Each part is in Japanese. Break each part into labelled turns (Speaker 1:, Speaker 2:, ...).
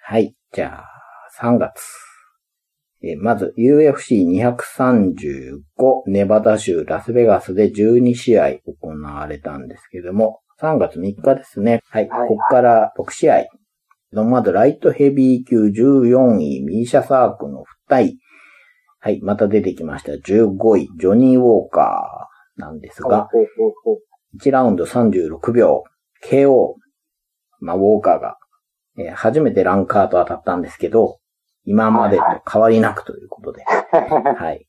Speaker 1: はい。じゃあ、3月。えーまず UFC235 ネバダ州ラスベガスで12試合行われたんですけども、3月3日ですね。はい。
Speaker 2: はい
Speaker 1: ここから6試合。まずライトヘビー級14位ミーシャサークの2人。はい。また出てきました。15位ジョニー・ウォーカーなんですが、
Speaker 2: ほうほうほう
Speaker 1: 1ラウンド36秒、KO、まあ、ウォーカーが、えー初めてランカーと当たったんですけど、今までと変わりなくということで、はい。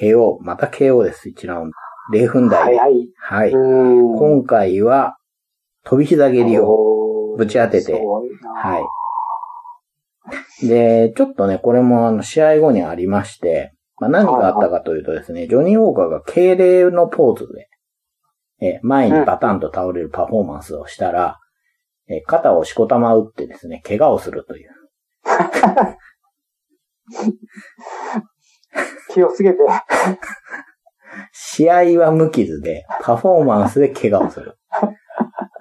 Speaker 1: KO、また KO です、1ラウンド。0分台で。
Speaker 2: 早い。
Speaker 1: はい。
Speaker 2: うん。
Speaker 1: 今回は、飛び膝蹴りを、
Speaker 2: を
Speaker 1: ぶち当ててはい。で、ちょっとね、これもあの、試合後にありまして、まあ、何があったかというとですね、ジョニー・ウォーカーが敬礼のポーズで、えー前にバタンと倒れるパフォーマンスをしたら、えー肩をしこたま打ってですね、怪我をするという。
Speaker 2: 気をつけて。
Speaker 1: 試合は無傷で、パフォーマンスで怪我をする。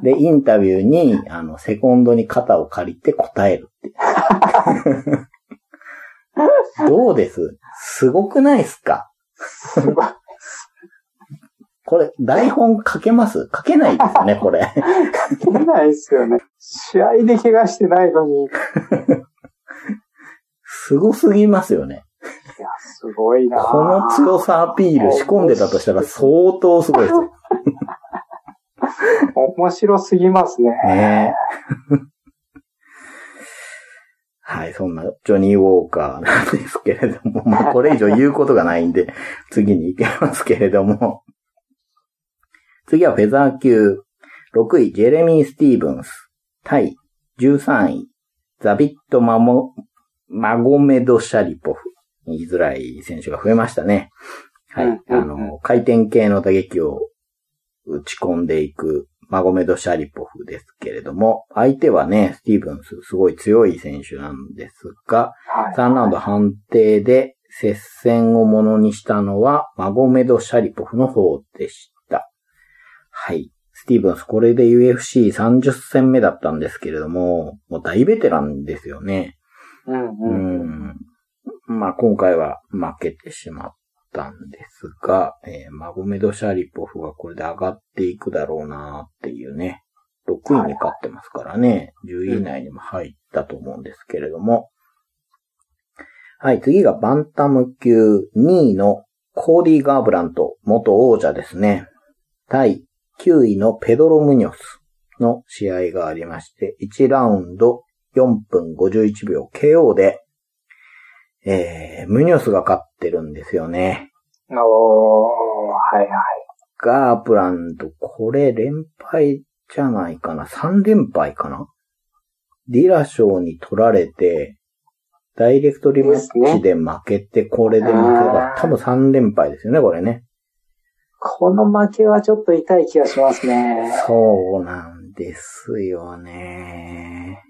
Speaker 1: で、インタビューに、あの、セコンドに肩を借りて答えるって。どうです？すごくないですか？
Speaker 2: すごい。
Speaker 1: これ、台本書けます？書けないですね、これ。
Speaker 2: 書けないですよね。試合で怪我してないのに。い
Speaker 1: すごすぎますよね。
Speaker 2: や、すごいな
Speaker 1: この強さアピール仕込んでたとしたら相当すごいですよ。
Speaker 2: 面白すぎますね。
Speaker 1: ねえはい、そんなジョニー・ウォーカーなんですけれども、もうこれ以上言うことがないんで、次に行けますけれども。次はフェザー級、6位、ジェレミー・スティーブンス、対13位、ザビット・マモ、マゴメド・シャリポフ。言いづらい選手が増えましたね。はい。
Speaker 2: うんうんうん
Speaker 1: あの、回転系の打撃を打ち込んでいくマゴメド・シャリポフですけれども、相手はね、スティーブンス、すごい強い選手なんですが、
Speaker 2: はい。
Speaker 1: 3ラウンド判定で接戦をものにしたのは、マゴメド・シャリポフの方でした。はい。スティーブンス、これで UFC30 戦目だったんですけれども、もう大ベテランですよね。
Speaker 2: うん
Speaker 1: う
Speaker 2: うん。
Speaker 1: ん。まあ今回は負けてしまったんですが、えーマゴメド・シャリポフがこれで上がっていくだろうなっていうね。6位に勝ってますからね。10位以内にも入ったと思うんですけれども。はい、次がバンタム級2位のコーディー・ガーブラント、元王者ですね。対9位のペドロ・ムニョスの試合がありまして、1ラウンド4分51秒 KO で、えー、ムニョスが勝ってるんですよね。
Speaker 2: おー、はいはい。
Speaker 1: ガープランド、これ連敗じゃないかな ?3 連敗かなディラ賞に取られて、ダイレクトリマッチで負けて、これで負けた多分3連敗ですよね、これね。
Speaker 2: この負けはちょっと痛い気がしますね。
Speaker 1: そうなんですよね。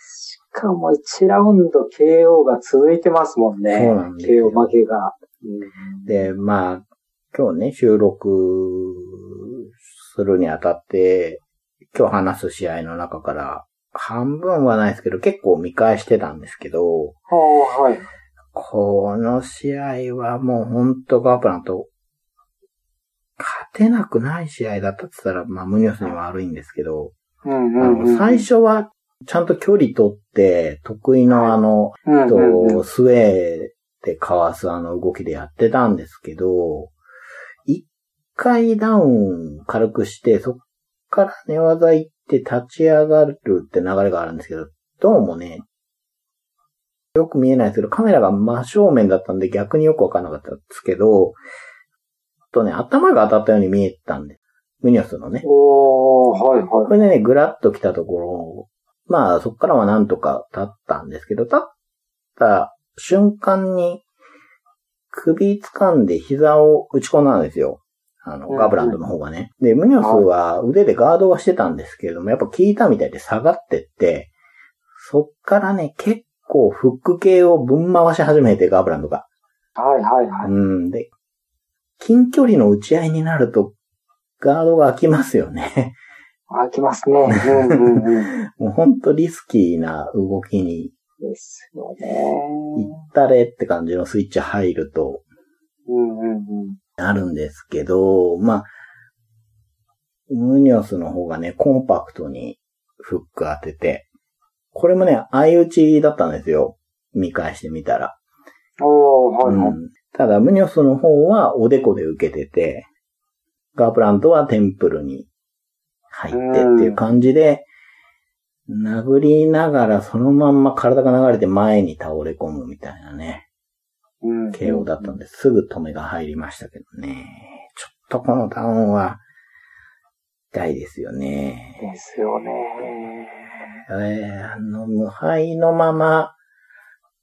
Speaker 2: しかも1ラウンド KO が続いてますもんね。
Speaker 1: そうなんですよ
Speaker 2: KO 負けが。うん
Speaker 1: で、まあ、今日ね、収録するにあたって、今日話す試合の中から、半分はないですけど、結構見返してたんですけど、
Speaker 2: はい。
Speaker 1: この試合はもう本当ガープランと、勝てなくない試合だったって言ったら、まあ、ムニョスには悪いんですけど、
Speaker 2: うん
Speaker 1: あ
Speaker 2: うんうん。
Speaker 1: の、最初はちゃんと距離取って、得意のあの、
Speaker 2: うんうんうん
Speaker 1: と、スウェーでかわすあの動きでやってたんですけど、一回ダウン軽くして、そっから寝技行って立ち上がるって流れがあるんですけど、どうもね、よく見えないですけど、カメラが真正面だったんで逆によくわかんなかったんですけど、とね、頭が当たったように見えたんで、ムニョスのね。
Speaker 2: おー、はいはい。
Speaker 1: これでね、ぐらっと来たところ、まあ、そっからはなんとか立ったんですけど、立った瞬間に、首掴んで膝を打ち込んだんですよ。あの、
Speaker 2: うん
Speaker 1: ガブランドの方がね。で、ムニョスは腕でガードはしてたんですけれども、やっぱ効いたみたいで下がってって、そっからね、結構フック系をぶん回し始めて、ガブランドが。
Speaker 2: はいはいはい。
Speaker 1: うん。で、近距離の打ち合いになると、ガードが空きますよね。
Speaker 2: あ、来ますね。うんうんうん。
Speaker 1: もうほんとリスキーな動きに
Speaker 2: ですよね。
Speaker 1: 行ったれって感じのスイッチ入ると
Speaker 2: うんうんうん。
Speaker 1: あるんですけど、まあ、ムニョスの方がね、コンパクトにフック当てて、これもね、相打ちだったんですよ。見返してみたら。
Speaker 2: おー、はいはい。
Speaker 1: うんただ、ムニョスの方はおでこで受けてて、ガープラントはテンプルに入ってっていう感じで、殴りながらそのまんま体が流れて前に倒れ込むみたいなね、
Speaker 2: うん。
Speaker 1: KO だったんです。すぐ止めが入りましたけどね。ちょっとこのダウンは痛いですよね。
Speaker 2: ですよね。
Speaker 1: えーあの、無敗のまま、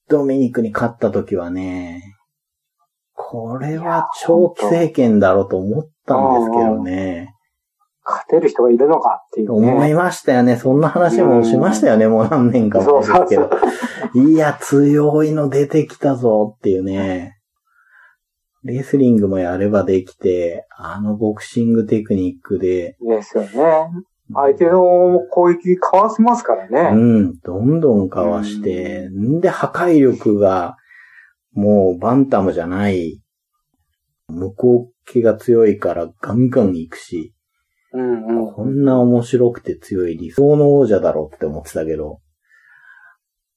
Speaker 1: ドミニクに勝った時はね、これは長期政権だろうと思ったんですけどね。
Speaker 2: 勝てる人がいるのかっていうね。
Speaker 1: 思いましたよね。そんな話もしましたよね。もう何年か前ですけど。いや、強いの出てきたぞっていうね。レスリングもやればできて、あのボクシングテクニックで、
Speaker 2: ですよね。相手の攻撃かわせますから
Speaker 1: う
Speaker 2: ね。
Speaker 1: ん、どんどんかわして、んで破壊力が、もうバンタムじゃない、向こう気が強いからガンガン行くし、
Speaker 2: うんうん。
Speaker 1: こんな面白くて強い理想の王者だろうって思ってたけど、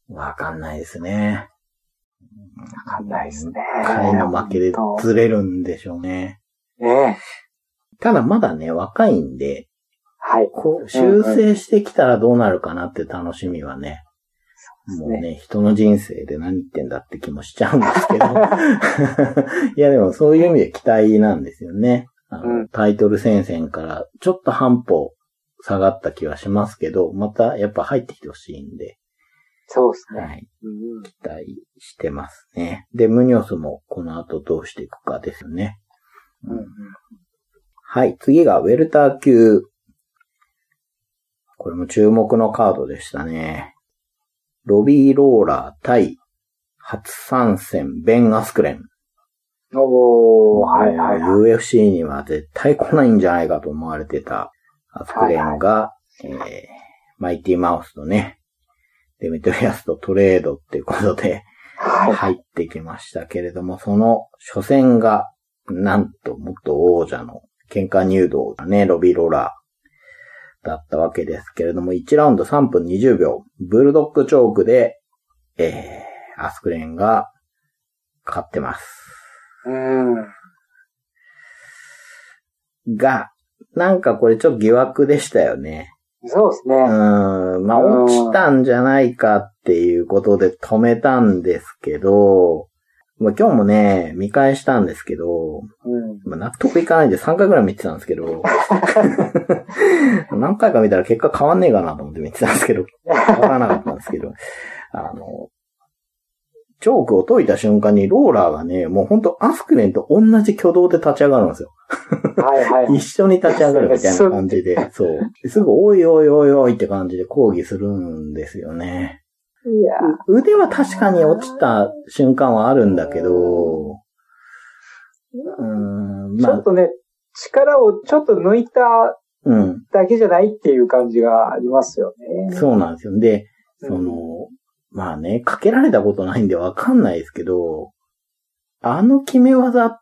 Speaker 1: わかんないですね。
Speaker 2: わかんないですね。
Speaker 1: 回の負けでずれるんでしょうね。
Speaker 2: ね
Speaker 1: ただまだね、若いんで、
Speaker 2: はい。
Speaker 1: こう、修正してきたらどうなるかなって楽しみはね、もうね、人の人生で何言ってんだって気もしちゃうんですけど。いやでもそういう意味で期待なんですよね。あの
Speaker 2: うん
Speaker 1: タイトル戦線からちょっと半歩下がった気はしますけど、またやっぱ入ってきてほしいんで、
Speaker 2: そうですね。
Speaker 1: はい、
Speaker 2: うん
Speaker 1: 期待してますね。で、ムニョスもこの後どうしていくかですよね。
Speaker 2: うんうん
Speaker 1: はい、次がウェルター級。これも注目のカードでしたね。ロビー・ローラー対初参戦ベン・アスクレン。
Speaker 2: おー、はいはいはい。
Speaker 1: UFC には絶対来ないんじゃないかと思われてたアスクレンが、えーマイティマウスとね、デメトリアスとトレードっていうことで
Speaker 2: はい。
Speaker 1: 入ってきましたけれども、その初戦が、なんと元王者の喧嘩入道がね、ロビーローラーだったわけですけれども、1ラウンド3分20秒、ブルドッグチョークで、えー、アスクレンが勝ってます。
Speaker 2: うん。
Speaker 1: が、なんかこれちょっと疑惑でしたよね。
Speaker 2: そうですね。
Speaker 1: うーん、まあ
Speaker 2: うん
Speaker 1: 落ちたんじゃないかっていうことで止めたんですけど、まあ今日もね、見返したんですけど、
Speaker 2: うん。
Speaker 1: まあ納得いかないんで3回ぐらい見てたんですけど、何回か見たら結果変わんねえかなと思って見てたんですけど、変わらなかったんですけど、あの、チョークを解いた瞬間にローラーがね、もうほんとアスクレンと同じ挙動で立ち上がるんですよ。
Speaker 2: はいはい。
Speaker 1: 一緒に立ち上がるみたいな感じで、そう。すぐ、おいおいおいおいって感じで抗議するんですよね。腕は確かに落ちた瞬間はあるんだけど、うーん、まあ、
Speaker 2: ちょっとね、力をちょっと抜いた
Speaker 1: うん、
Speaker 2: だけじゃないっていう感じがありますよね。
Speaker 1: そうなんですよ。で、
Speaker 2: うん
Speaker 1: その、まあね、かけられたことないんでわかんないですけど、あの決め技っ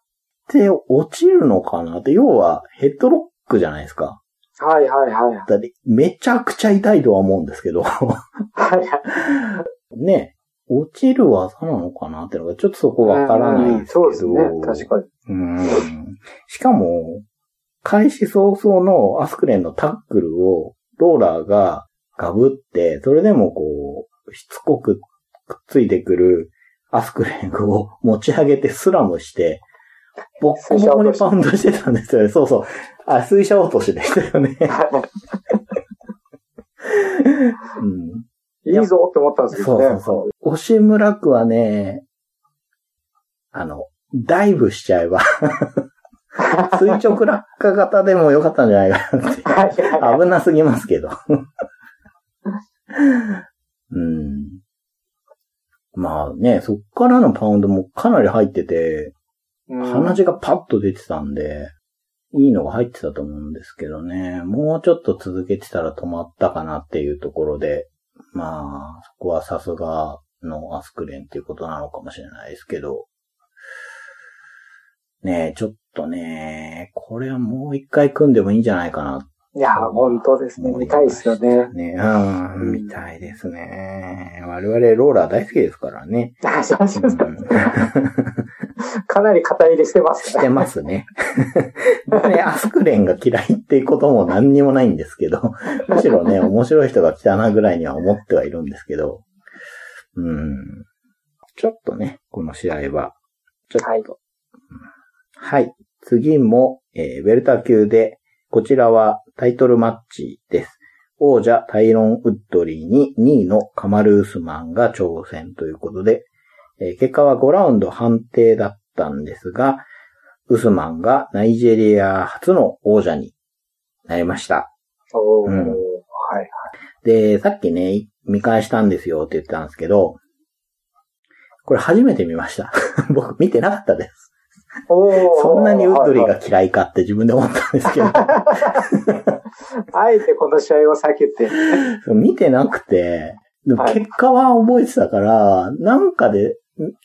Speaker 1: て落ちるのかなって、要はヘッドロックじゃないですか。
Speaker 2: はいはいはい。
Speaker 1: だめちゃくちゃ痛いとは思うんですけど、
Speaker 2: はいはい。
Speaker 1: ね、落ちる技なのかなってのがちょっとそこわからないですけど。
Speaker 2: うんそうですね。確かに。
Speaker 1: うんしかも、開始早々のアスクレンのタックルをローラーがガブって、それでもこう、しつこくくっついてくるアスクレンを持ち上げてスラムして、ボッコボコにパウンドしてたんですよね。そうそう。あ、水車落としでしたよね。うん
Speaker 2: いいぞって思ったんですけ
Speaker 1: そう
Speaker 2: どね。
Speaker 1: そうそう。押村区はね、あの、ダイブしちゃえば、垂直落下型でもよかったんじゃないかなって。危なすぎますけど。うん。まあね、そっからのパウンドもかなり入ってて、
Speaker 2: うん
Speaker 1: 鼻血がパッと出てたんで、いいのが入ってたと思うんですけどね。もうちょっと続けてたら止まったかなっていうところで、まあ、そこはさすがのアスクレンっていうことなのかもしれないですけど、ねえ、ちょっとね、これはもう一回組んでもいいんじゃないかな。
Speaker 2: いや、本当ですね。見たいですよね。
Speaker 1: ね、うん、見たいですね。我々ローラー大好きですからね。
Speaker 2: あそうそうそう
Speaker 1: うん
Speaker 2: かなり肩入れしてます
Speaker 1: してますね。僕ね、アスクレンが嫌いっていうことも何にもないんですけど、むしろね、面白い人が来たなぐらいには思ってはいるんですけど、うん。ちょっとね、この試合は、ちょっと。
Speaker 2: はい
Speaker 1: はい。次も、えーウェルター級で、こちらはタイトルマッチです。王者タイロン・ウッドリーに2位のカマル・ウスマンが挑戦ということで、えー結果は5ラウンド判定だったんですが、ウスマンがナイジェリア初の王者になりました。
Speaker 2: おー
Speaker 1: うん
Speaker 2: はい。
Speaker 1: で、さっきね、見返したんですよって言ってたんですけど、これ初めて見ました。僕見てなかったです。そんなにウッドリー
Speaker 2: はい
Speaker 1: が嫌いかって自分で思ったんですけど、
Speaker 2: あえてこの試合を避けて。
Speaker 1: 見てなくて、結果は覚えてたから、なんかで、ん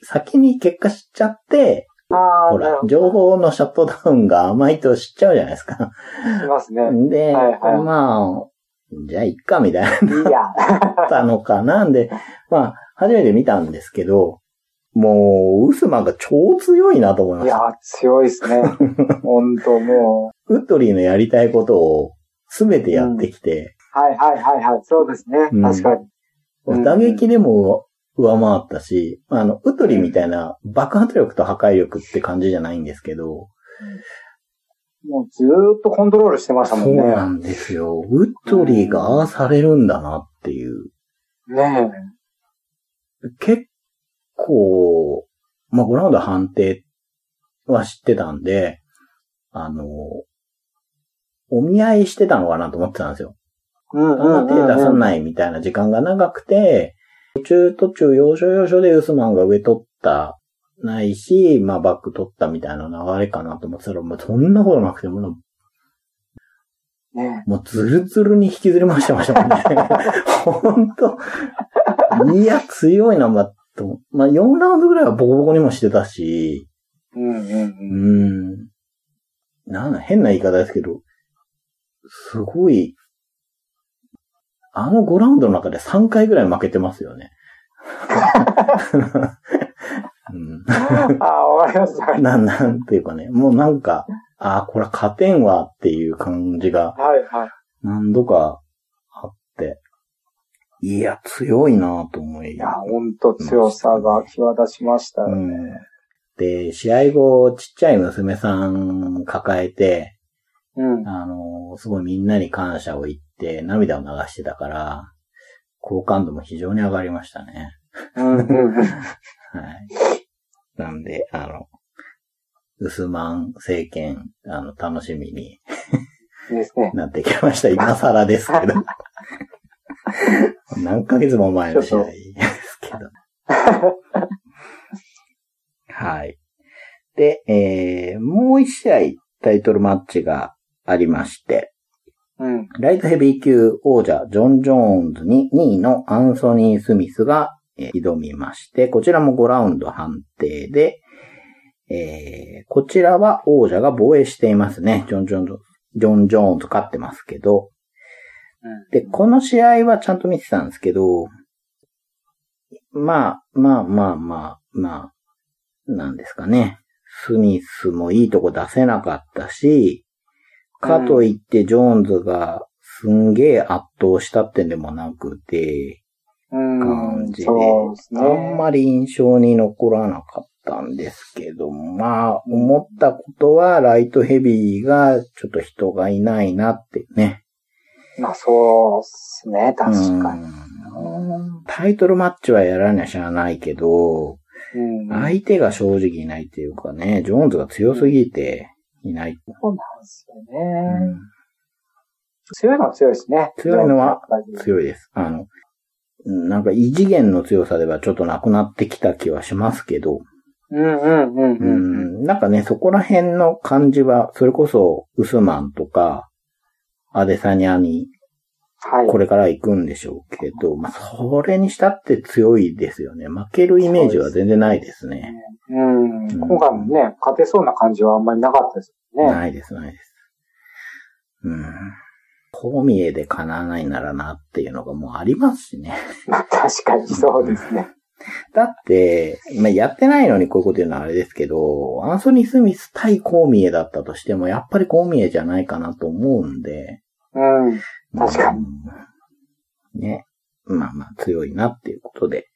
Speaker 1: 先に結果知っちゃって、ほら。情報のシャットダウンが甘いと知っちゃうじゃないですか。
Speaker 2: いますね。
Speaker 1: で、
Speaker 2: はいはい
Speaker 1: まあ、じゃあ、いっか、みたいな。
Speaker 2: いいや。
Speaker 1: ったのかなんで、まあ、初めて見たんですけど、もう、ウスマンが超強いなと思いま
Speaker 2: いや
Speaker 1: した。、
Speaker 2: 強いですね。本当も
Speaker 1: ウッドリーのやりたいことを全てやってきて、
Speaker 2: う。はいはいはいはい。そうですね。
Speaker 1: うん
Speaker 2: 確かに。うん
Speaker 1: 打撃でも上回ったし、あの、ウッドリーみたいな爆発力と破壊力って感じじゃないんですけど、
Speaker 2: もうずーっとコントロールしてましたも
Speaker 1: そうん
Speaker 2: ね。
Speaker 1: なんですよ。ウッドリーがああされるんだなっていう。
Speaker 2: ね
Speaker 1: 結構、まあ、5ラウンド判定は知ってたんで、あの、お見合いしてたのかなと思ってたんですよ。
Speaker 2: え。うんうん
Speaker 1: あんま手出さ
Speaker 2: い。
Speaker 1: ないみたいな時間が長くて、途中途中要所要所でウスマンが上取った、ないし、まあバック取ったみたいな流れかなと思ってたら、もうそんなことなくてもう、
Speaker 2: ね
Speaker 1: もうズルズルに引きずり回してましたもんね。ほんと。いや、強いな、まあ、とまあ4ラウンドぐらいはボコボコにもしてたし、
Speaker 2: うんうん
Speaker 1: う
Speaker 2: うん。
Speaker 1: ん。なんだ、変な言い方ですけど、すごい、あの5ラウンドの中で3回ぐらい負けてますよね。うん、
Speaker 2: ああ、わかりました。
Speaker 1: な、なんていうかね、もうなんか、ああ、これ勝てんわっていう感じが
Speaker 2: はいはい。
Speaker 1: 何度かあって、いや、強いなと思い。
Speaker 2: いや、ほんと強さが際立ちましたよね。
Speaker 1: うん。で、試合後、ちっちゃい娘さん抱えて、
Speaker 2: うん。
Speaker 1: あの、すごいみんなに感謝を言って涙を流してたから、好感度も非常に上がりましたね。はい。なんで、あの、ウスマン政権、あの、楽しみに。なってきました。今更ですけど。何ヶ月も前の試合ですけど。はい。で、えー、もう一試合タイトルマッチがありまして、
Speaker 2: うん。
Speaker 1: ライトヘビー級王者ジョン・ジョーンズに2位のアンソニー・スミスがえー挑みまして、こちらも5ラウンド判定で、えー、こちらは王者が防衛していますね。ジョン・ジョーンズ、ジョン・ジョーンズ勝ってますけど、で、この試合はちゃんと見てたんですけど、まあ、まあまあまあ、まあ、なんですかね。スミスもいいとこ出せなかったし、かといってジョーンズがすんげえ圧倒したってんでもなくて、
Speaker 2: うん。
Speaker 1: 感じで、
Speaker 2: そうですね。
Speaker 1: あんまり印象に残らなかったんですけど、まあ、思ったことはライトヘビーがちょっと人がいないなってね。
Speaker 2: まあそうですね、確かに。
Speaker 1: うんタイトルマッチはやらなしゃあないけど、
Speaker 2: うん。
Speaker 1: 相手が正直いないっていうかね、ジョーンズが強すぎていない。
Speaker 2: そうなんですよ
Speaker 1: う
Speaker 2: ね。
Speaker 1: ん
Speaker 2: 強いのは強いですね。
Speaker 1: 強いのは強いです。あの、うんなんか異次元の強さではちょっとなくなってきた気はしますけど、
Speaker 2: うんうんうん
Speaker 1: う
Speaker 2: うん。
Speaker 1: ん、なんかね、そこら辺の感じは、それこそ、ウスマンとか、アデサニアに、
Speaker 2: はい。
Speaker 1: これから行くんでしょうけど、まあ、それにしたって強いですよね。負けるイメージは全然ないですね。
Speaker 2: うん。
Speaker 1: うん
Speaker 2: 今回もね、勝てそうな感じはあんまりなかったですよね。
Speaker 1: ないです、ないです。うん。こう見えで叶わないならなっていうのがもうありますしね。
Speaker 2: まあ確かにそうですね。
Speaker 1: だって、まあ、やってないのにこういうこと言うのはあれですけど、アンソニー・スミス対コーミエだったとしても、やっぱりコーミエじゃないかなと思うんで。
Speaker 2: うん。確かに
Speaker 1: うん。ね。まあまあ強いなっていうことで。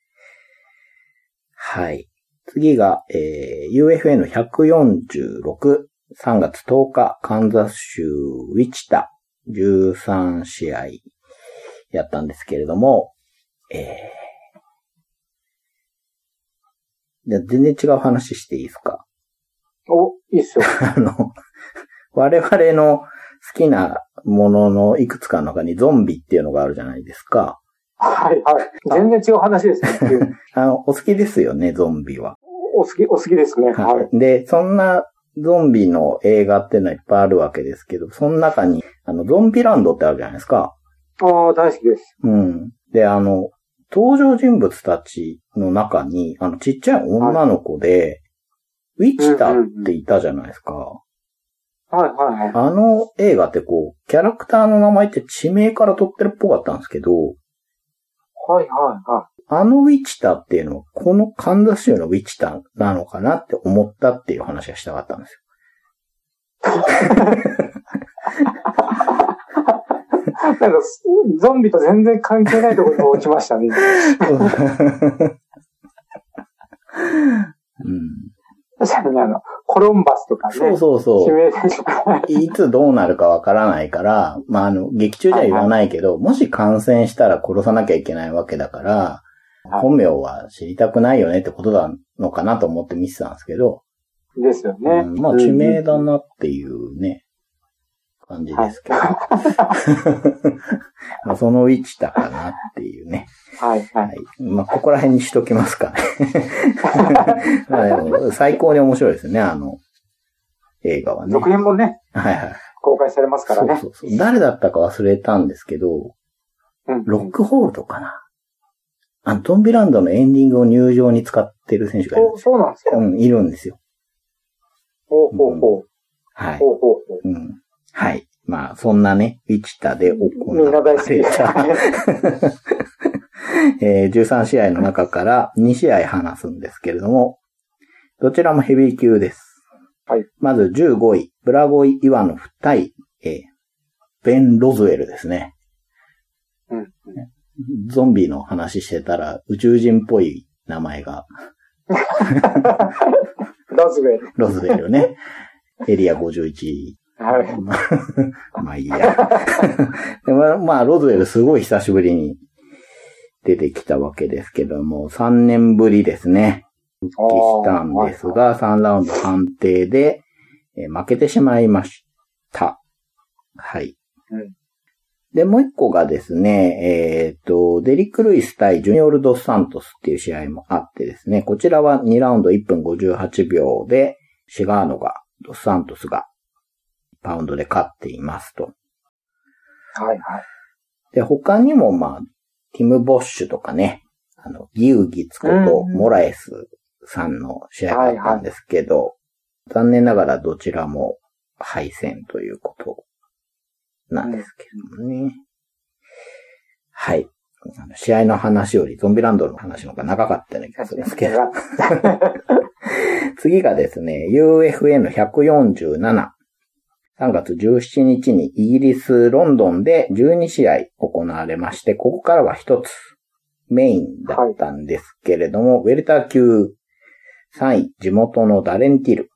Speaker 1: はい。次が、えー、UFN146、3月10日、カンザス州ウィチタ、13試合やったんですけれども、えー、じゃあ全然違う話していいですか？
Speaker 2: お、いいっすよ。
Speaker 1: あの、我々の好きなもののいくつかの中にゾンビっていうのがあるじゃないですか。
Speaker 2: はいはい。全然違う話ですね。
Speaker 1: あの、お好きですよね、ゾンビは。
Speaker 2: お好き、お好きですね。はい。
Speaker 1: で、そんなゾンビの映画っていうのはいっぱいあるわけですけど、その中に、あの、ゾンビランドってあるじゃないですか。
Speaker 2: ああ、大好きです。
Speaker 1: うん。で、あの、登場人物たちの中に、あの、ちっちゃい女の子で、ウィチタっていたじゃないですか。
Speaker 2: はいはいはい。
Speaker 1: あの映画ってこう、キャラクターの名前って地名から取ってるっぽかったんですけど、
Speaker 2: はいはいは
Speaker 1: あのウィチタっていうのは、このカンザス州のウィチタなのかなって思ったっていう話がしたかったんです
Speaker 2: い。なんか、ゾンビと全然関係ないところに落ちましたね。
Speaker 1: よ。うん、
Speaker 2: 確かにあの、コロンバスとかね。
Speaker 1: そうそうそ
Speaker 2: 指
Speaker 1: う。
Speaker 2: 名でした。
Speaker 1: いつどうなるかわからないから、まあ、あの、劇中じゃ言わないけど、もし感染したら殺さなきゃいけないわけだから、
Speaker 2: はい
Speaker 1: 本名は知りたくないよねってことなのかなと思って見てたんですけど、
Speaker 2: ですよね。
Speaker 1: うんまあ、知名だなっていうね、感じですけど。まあそのウィチタかなっていうね。
Speaker 2: はいは。
Speaker 1: はいい。まあ、ここら辺にしときますかね。まあでも最高に面白いですね、あの、映画はね。
Speaker 2: 続編もね、
Speaker 1: はいはい。
Speaker 2: 公開されますからね。
Speaker 1: そうそうそう。誰だったか忘れたんですけど、
Speaker 2: うん
Speaker 1: ロックホールドかな。あの、トンビランドのエンディングを入場に使ってる選手がいるん
Speaker 2: お
Speaker 1: です
Speaker 2: そうなんですか。
Speaker 1: よ。うん、いるんですよ。
Speaker 2: ほうほうほう。
Speaker 1: はい。
Speaker 2: ほうほうほう。
Speaker 1: うん。はい。まあ、そんなね、ウィチタで行
Speaker 2: みんな大好き。
Speaker 1: われた、えー13試合の中から2試合話すんですけれども、どちらもヘビー級です。
Speaker 2: はい。
Speaker 1: まず15位、ブラゴイ・イワノフ対、えーベン・ロズウェルですね。
Speaker 2: うん。
Speaker 1: ゾンビの話してたら宇宙人っぽい名前が、
Speaker 2: ロズウェル。
Speaker 1: ロズウェルね。エリア51
Speaker 2: はい。
Speaker 1: まあまあいいや。でもまあ、ロズウェルすごい久しぶりに出てきたわけですけども、3年ぶりですね。復帰したんですが、3ラウンド判定で、えー負けてしまいました。はい。
Speaker 2: うん
Speaker 1: で、もう一個がですね、えっ、と、デリック・ルイス対ジュニオル・ドス・サントスっていう試合もあってですね、こちらは2ラウンド1分58秒で、シガーノが、ドス・サントスがパウンドで勝っていますと。
Speaker 2: はいはい。
Speaker 1: で、他にもまあ、ティム・ボッシュとかね、あの、ギウギツこと
Speaker 2: うん
Speaker 1: モラエスさんの試合があったんですけど、残念ながらどちらも敗戦ということなんですけれどもね。はい。あの試合の話よりゾンビランドの話の方が長かったような気がするんですけど。次がですね、UFN147。3月17日にイギリス・ロンドンで12試合行われまして、ここからは一つメインだったんですけれども、ウェルター級3位、地元のダレンティル。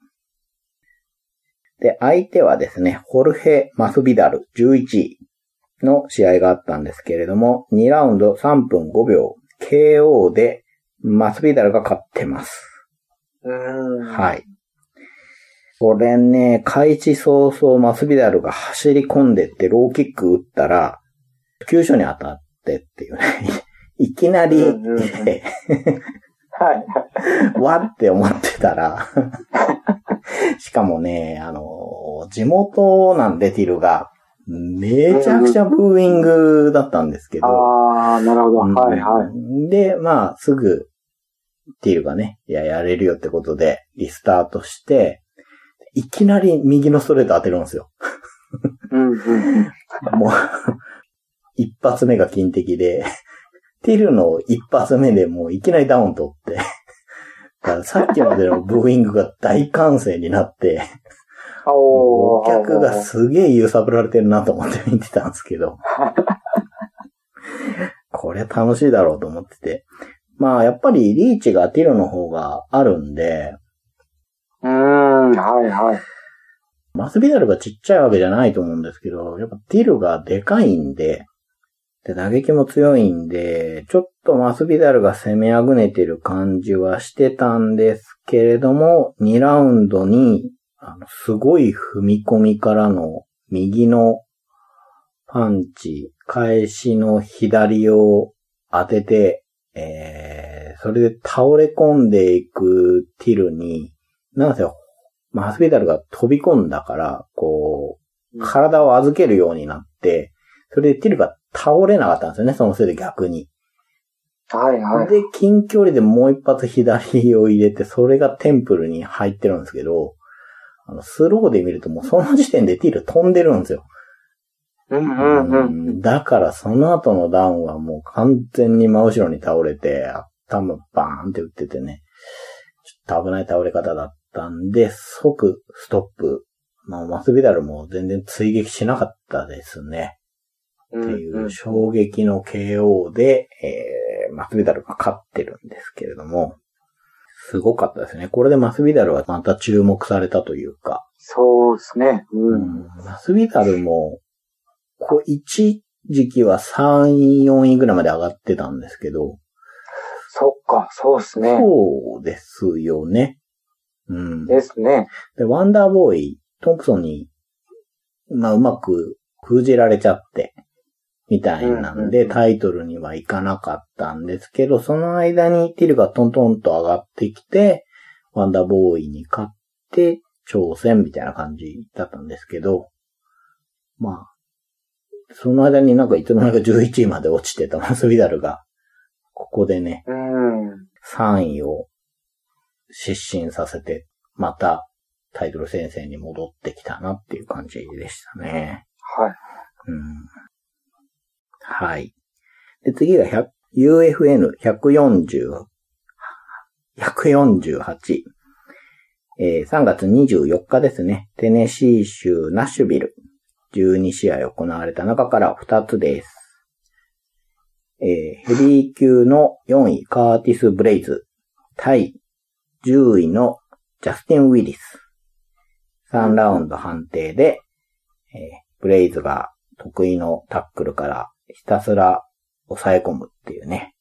Speaker 1: で、相手はですね、ホルヘ・マスビダル11位の試合があったんですけれども、2ラウンド3分5秒 KO でマスビダルが勝ってます。はい。これね、開始早々マスビダルが走り込んでってローキック打ったら、急所に当たってっていうね。いきなり、
Speaker 2: うんうんうんはい。
Speaker 1: わって思ってたら、しかもね、あの、地元なんでティルが、めちゃくちゃブーイングだったんですけど、
Speaker 2: ああ、なるほど。
Speaker 1: うん
Speaker 2: はいはい。
Speaker 1: で、まあ、すぐ、ティルがね、いや、やれるよってことで、リスタートして、いきなり右のストレート当てるんですよ。
Speaker 2: うんうん。
Speaker 1: もう、一発目が金的で、ティルの一発目でもういきなりダウン取って、さっきまでのブーイングが大歓声になって、
Speaker 2: お
Speaker 1: お客がすげえ揺さぶられてるなと思って見てたんですけど、これ楽しいだろうと思ってて。まあ、やっぱりリーチがティルの方があるんで、
Speaker 2: うん、はいはい。
Speaker 1: マスビダルがちっちゃいわけじゃないと思うんですけど、やっぱティルがでかいんで、で、打撃も強いんで、ちょっとマスビダルが攻めあぐねてる感じはしてたんですけれども、2ラウンドに、あの、すごい踏み込みからの右のパンチ、返しの左を当てて、えー、それで倒れ込んでいくティルに、なんせ、マスビダルが飛び込んだから、こう、体を預けるようになって、それでティルが倒れなかったんですよね、そのせいで逆に。
Speaker 2: はいはい。
Speaker 1: で、近距離でもう一発左を入れて、それがテンプルに入ってるんですけど、あの、スローで見るともうその時点でティル飛んでるんですよ。
Speaker 2: うんうんうん。
Speaker 1: うんだからその後のダウンはもう完全に真後ろに倒れて、頭バーンって打っててね、ちょっと危ない倒れ方だったんで、即ストップ。まあ、マスビダルも全然追撃しなかったですね。
Speaker 2: っ
Speaker 1: っていう衝撃の KO で、えー、マスビダルが勝ってるんですけれども、すごかったですね。これでマスビダルはまた注目されたというか、
Speaker 2: そうですね。
Speaker 1: う
Speaker 2: うん。
Speaker 1: ん、マスビダルも、こう一時期は3位、4位ぐらいまで上がってたんですけど、
Speaker 2: そっか、そうですね。
Speaker 1: そうですよね。うん。
Speaker 2: ですね。
Speaker 1: で、ワンダーボーイ、トンプソンに、まあ、うまく封じられちゃって、みたいなんで、タイトルにはいかなかったんですけど、その間にティルがトントンと上がってきて、ワンダーボーイに勝って、挑戦みたいな感じだったんですけど、まあ、その間になんかいつの間にか11位まで落ちてたマスビダルが、ここでね、
Speaker 2: うん。
Speaker 1: 3位を失神させて、またタイトル戦線に戻ってきたなっていう感じでしたね。
Speaker 2: はい。
Speaker 1: うん。はい。で、次が100 UFN140、148。えー3月24日ですね。テネシー州ナッシュビル。12試合行われた中から2つです。えーヘビー級の4位、カーティス・ブレイズ。対10位のジャスティン・ウィリス。3ラウンド判定で、えーブレイズが得意のタックルからひたすら抑え込むっていうね。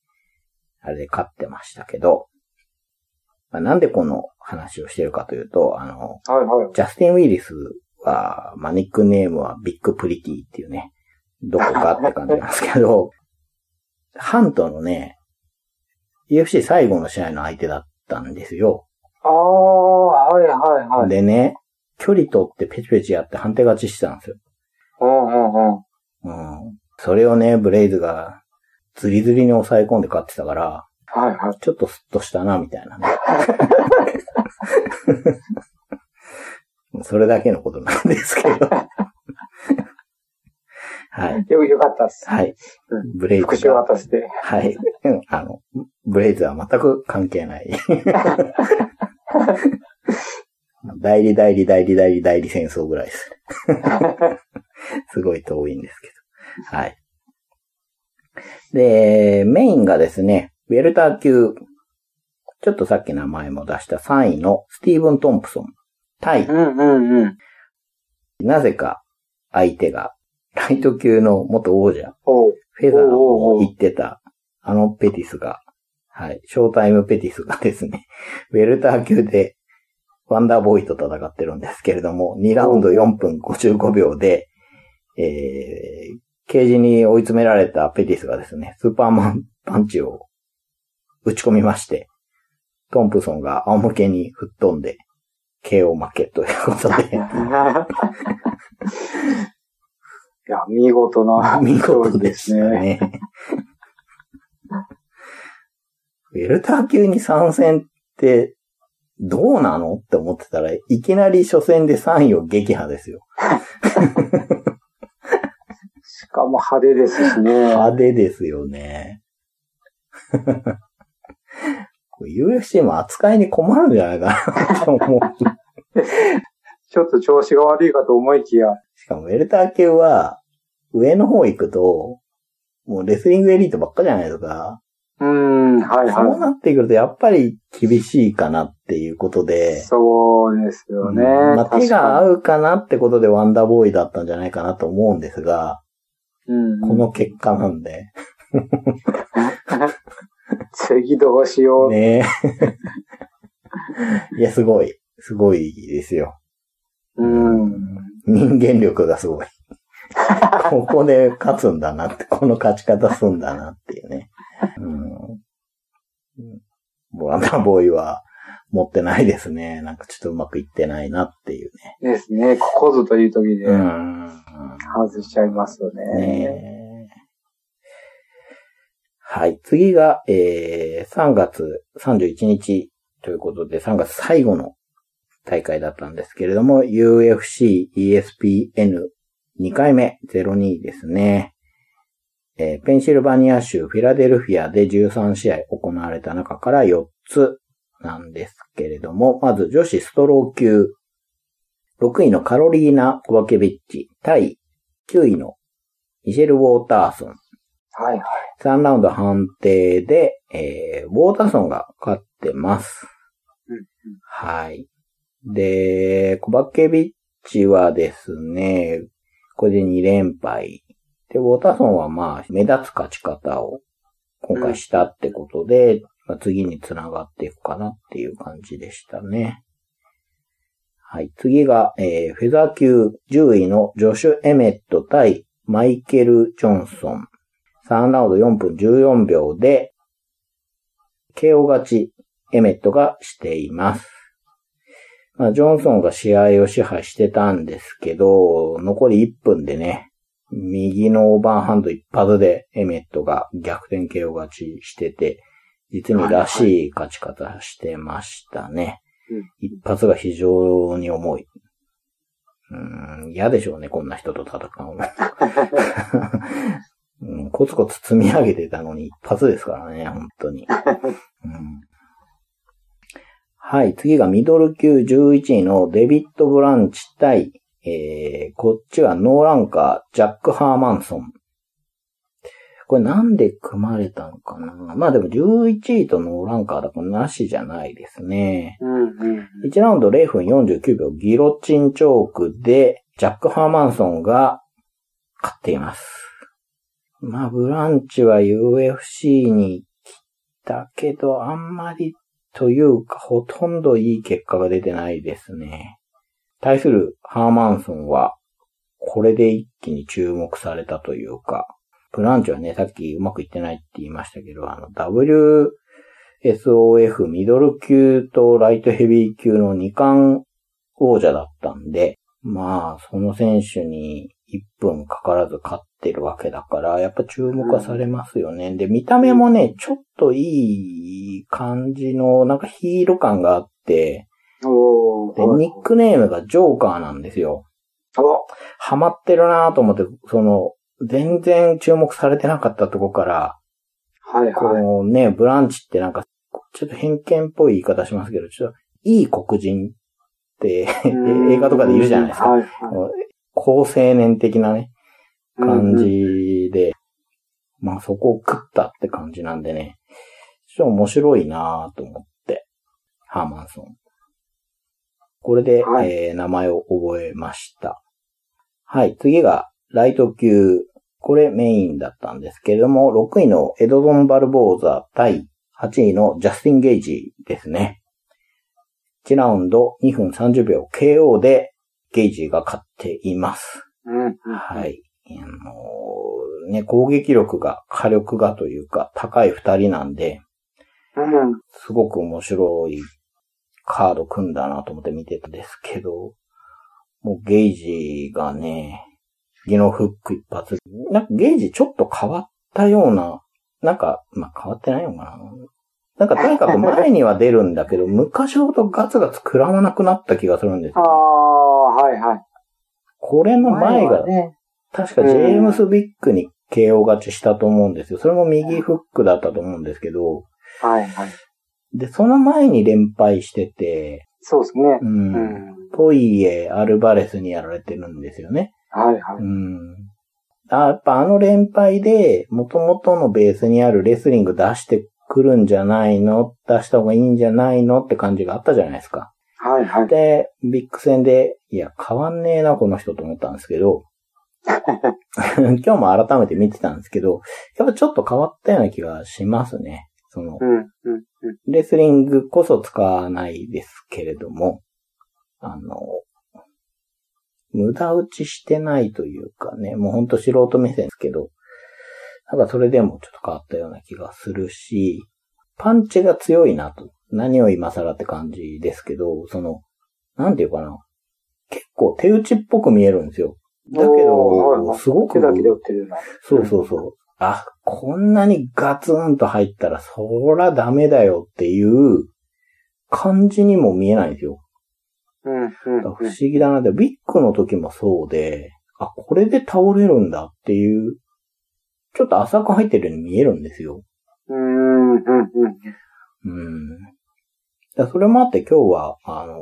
Speaker 1: あれで勝ってましたけど、まあなんでこの話をしてるかというと、あの、
Speaker 2: はいはい。
Speaker 1: ジャスティン・ウィリスは、まあ、ニックネームはビッグプリティっていうね、どこがって感じなんですけど、ハントのね、UFC 最後の試合の相手だったんですよ。
Speaker 2: ああ、はいはいはい。
Speaker 1: でね、距離取ってペチペチやって判定勝ちしてたんですよ。
Speaker 2: うんうんうん。
Speaker 1: うん。それをね、ブレイズがズリズリに抑え込んで勝ってたから、
Speaker 2: はいはい。
Speaker 1: ちょっとスッとしたな、みたいなね。それだけのことなんですけど。はい。
Speaker 2: よ、よかったっす。
Speaker 1: はい。
Speaker 2: う
Speaker 1: ブレイズが、
Speaker 2: 渡して。
Speaker 1: はい。うんあの、ブレイズは全く関係ない。代理代理代理代理代理戦争ぐらいです。すごい遠いんですけど。はい。で、メインがですね、ウェルター級、ちょっとさっき名前も出した3位のスティーブン・トンプソン対
Speaker 2: う、んうんうん。
Speaker 1: なぜか相手が、ライト級の元王者。フェザーを言ってた、あのペティスが、はい、ショータイムペティスがですね、ウェルター級で、ワンダーボーイと戦ってるんですけれども、2ラウンド4分55秒で、えー、ケージに追い詰められたペティスがですね、スーパーマンパンチを打ち込みまして、トンプソンが仰向けに吹っ飛んで、KO 負けということで。
Speaker 2: いや、見事な
Speaker 1: 見事でしたね。ウェルター級に参戦ってどうなのって思ってたら、いきなり初戦で3位を撃破ですよ。
Speaker 2: しかも派手ですしね。
Speaker 1: 派手ですよね。UFC も扱いに困るんじゃないかなと思う。
Speaker 2: ちょっと調子が悪いかと思いきや。
Speaker 1: しかもウェルター級は、上の方行くと、もうレスリングエリートばっかじゃないですか。
Speaker 2: うーん、はい
Speaker 1: そう
Speaker 2: は
Speaker 1: なってくると、やっぱり厳しいかなっていうこと
Speaker 2: い。
Speaker 1: で、
Speaker 2: そうですよね。
Speaker 1: うんまあ、手が合
Speaker 2: う。
Speaker 1: うかなってことでワンダーボーイだったんじゃないかなと思うんですが、
Speaker 2: うん、
Speaker 1: この結果なんで、
Speaker 2: 次どうしよう。
Speaker 1: ねいや、すごい、すごいですよ。
Speaker 2: うん。
Speaker 1: 人間力がすごい。ここで勝つんだなって、この勝ち方すんだなっていうね。うん。ワンダーボーイは持ってないですね。なんかちょっとうまくいってないなっていうね。
Speaker 2: ですね。ここぞという時で
Speaker 1: うん。
Speaker 2: 外しちゃいますよね。
Speaker 1: ねはい。次が、えー、3月31日ということで、3月最後の大会だったんですけれども、UFC ESPN2 回目02ですね。えーペンシルバニア州フィラデルフィアで13試合行われた中から4つなんですけれども、まず女子ストロー級、6位のカロリーナ・コバケビッチ対9位のミシェル・ウォーターソン。
Speaker 2: はいはい。
Speaker 1: 3ラウンド判定で、えー、ウォーターソンが勝ってます。はい。で、コバケビッチはですね、これで2連敗。で、ウォーターソンはまあ、目立つ勝ち方を今回したってことで、まあ、次に繋がっていくかなっていう感じでしたね。はい。次が、えー、フェザー級10位のジョシュ・エメット対マイケル・ジョンソン。3ラウンド4分14秒で、KO 勝ち、エメットがしています。まあ、ジョンソンが試合を支配してたんですけど、残り1分でね、右のオーバーハンド一発でエメットが逆転 KO 勝ちしてて、実にらしい勝ち方してましたね。一発が非常に重い。うーん、嫌でしょうね、こんな人と戦うの。うん、コツコツ積み上げてたのに一発ですからね、本当に。うんはい、次がミドル級11位のデビッド・ブランチ対、えー、こっちはノーランカー、ジャック・ハーマンソン。これなんで組まれたのかな？まあでも11位とノーランカーだからなしじゃないですね。
Speaker 2: うんうん。
Speaker 1: 1ラウンド0分49秒ギロチンチョークで、ジャック・ハーマンソンが勝っています。まあ、ブランチは UFC に来たけど、あんまりというか、ほとんどいい結果が出てないですね。対するハーマンソンは、これで一気に注目されたというか、ブランチはね、さっきうまくいってないって言いましたけど、あの、WSOF ミドル級とライトヘビー級の2冠王者だったんで、まあ、その選手に1分かからず勝ってるわけだから、やっぱ注目はされますよね。で、見た目もね、ちょっといい感じの、なんかヒール感があって、で。ニックネームがジョーカーなんですよ。
Speaker 2: お
Speaker 1: ハマってるなと思って、その、全然注目されてなかったとこから、
Speaker 2: はいはい。
Speaker 1: こうね、ブランチってなんか、ちょっと偏見っぽい言い方しますけど、ちょっと、いい黒人って、映画とかでいるじゃないですか。
Speaker 2: はいはい。
Speaker 1: 高青年的なね、感じで、まあそこを食ったって感じなんでね、ちょっと面白いなと思って、ハーマンソン。これで、
Speaker 2: はい
Speaker 1: えー名前を覚えました。はい、次が、ライト級。これメインだったんですけれども、6位のエドドン・バルボーザ対8位のジャスティン・ゲイジですね。1ラウンド2分30秒 KO でゲイジが勝っています。
Speaker 2: うんうん。
Speaker 1: はい。あのね、攻撃力が、火力がというか、高い二人なんで、
Speaker 2: うん。
Speaker 1: すごく面白いカード組んだなと思って見てたんですけど、もうゲージがね、ギノフック一発。なんかゲージちょっと変わったような、なんか、まあ、変わってないのかな。なんかとにかく前には出るんだけど、昔ほどガツガツ食らわなくなった気がするんです
Speaker 2: あ
Speaker 1: よ。
Speaker 2: あ、はいはい。
Speaker 1: これの前が、
Speaker 2: はね。
Speaker 1: 確かジェームス・ビッグに KO 勝ちしたと思うんですよ。それも右フックだったと思うんですけど、
Speaker 2: はいはい。
Speaker 1: で、その前に連敗してて、
Speaker 2: そうですね
Speaker 1: う。。
Speaker 2: うんん。
Speaker 1: ポイエ、アルバレスにやられてるんですよね。
Speaker 2: はいはい。
Speaker 1: うん。あやっぱあの連敗で、元々のベースにあるレスリング出してくるんじゃないの？出した方がいいんじゃないの？って感じがあったじゃないですか。
Speaker 2: はいはい。
Speaker 1: で、ビッグ戦で、いや、変わんねえな、この人と思ったんですけど、今日も改めて見てたんですけど、やっぱちょっと変わったような気がしますね。その。レスリングこそ使わないですけれども、あの、無駄打ちしてないというかね、もうほんと素人目線ですけど、なんかそれでもちょっと変わったような気がするし、パンチが強いなと。何を今更って感じですけど、その、なんていうかな。結構手打ちっぽく見えるんですよ。だけど、
Speaker 2: い
Speaker 1: すごく
Speaker 2: 手だけで売ってるな。
Speaker 1: そうそうそう。あ、こんなにガツンと入ったら、そらダメだよっていう感じにも見えないんですよ。
Speaker 2: うん、うん。
Speaker 1: 不思議だなって、ウィックの時もそうで、あ、これで倒れるんだっていう、ちょっと浅く入ってるように見えるんですよ。
Speaker 2: うん、うん、うん。
Speaker 1: うん。それもあって今日は、あの、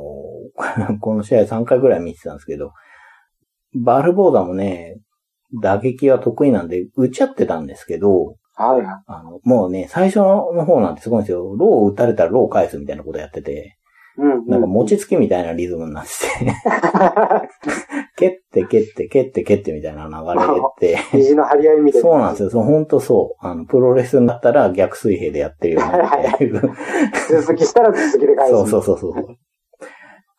Speaker 1: この試合3回ぐらい見てたんですけど、バルボーダもね、打撃は得意なんで、打ち合ってたんですけど、
Speaker 2: はいはい。
Speaker 1: あの、もうね、最初の方なんてすごいんですよ。ローを打たれたらローを返すみたいなことやってて、
Speaker 2: うん。
Speaker 1: なんか餅つきみたいなリズムになってて、蹴って蹴って蹴って蹴ってみたいな流れで、
Speaker 2: 肘の張り合いみたいな。
Speaker 1: そうなんですよ。そう、本当そう。あの、プロレスになったら逆水平でやってるようなっていう。
Speaker 2: 続きしたら続きで返す。
Speaker 1: そうそうそうそう。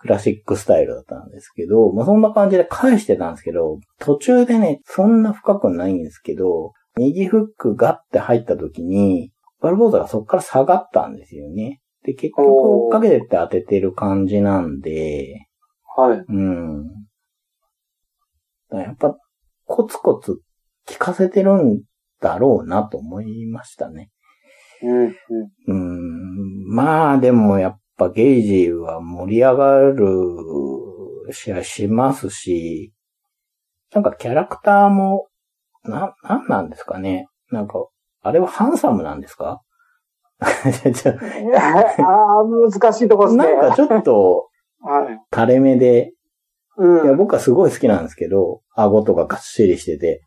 Speaker 1: クラシックスタイルだったんですけど、まあ、そんな感じで返してたんですけど、途中でね、そんな深くないんですけど、右フックガッて入った時に、バルボーザがそこから下がったんですよね。で、結局追っかけてって当ててる感じなんで、
Speaker 2: はい。
Speaker 1: うん。やっぱ、コツコツ効かせてるんだろうなと思いましたね。
Speaker 2: うん、うん。
Speaker 1: うん。まあでもやっぱゲイジーは盛り上がる試合しますし、なんかキャラクターも、な、なんなんですかね。なんか、あれはハンサムなんですか？
Speaker 2: ああ、難しいとこですね。
Speaker 1: なんかちょっと
Speaker 2: はい。
Speaker 1: 垂れ目で、
Speaker 2: うん。
Speaker 1: いや僕はすごい好きなんですけど、顎とかがっしりしてて、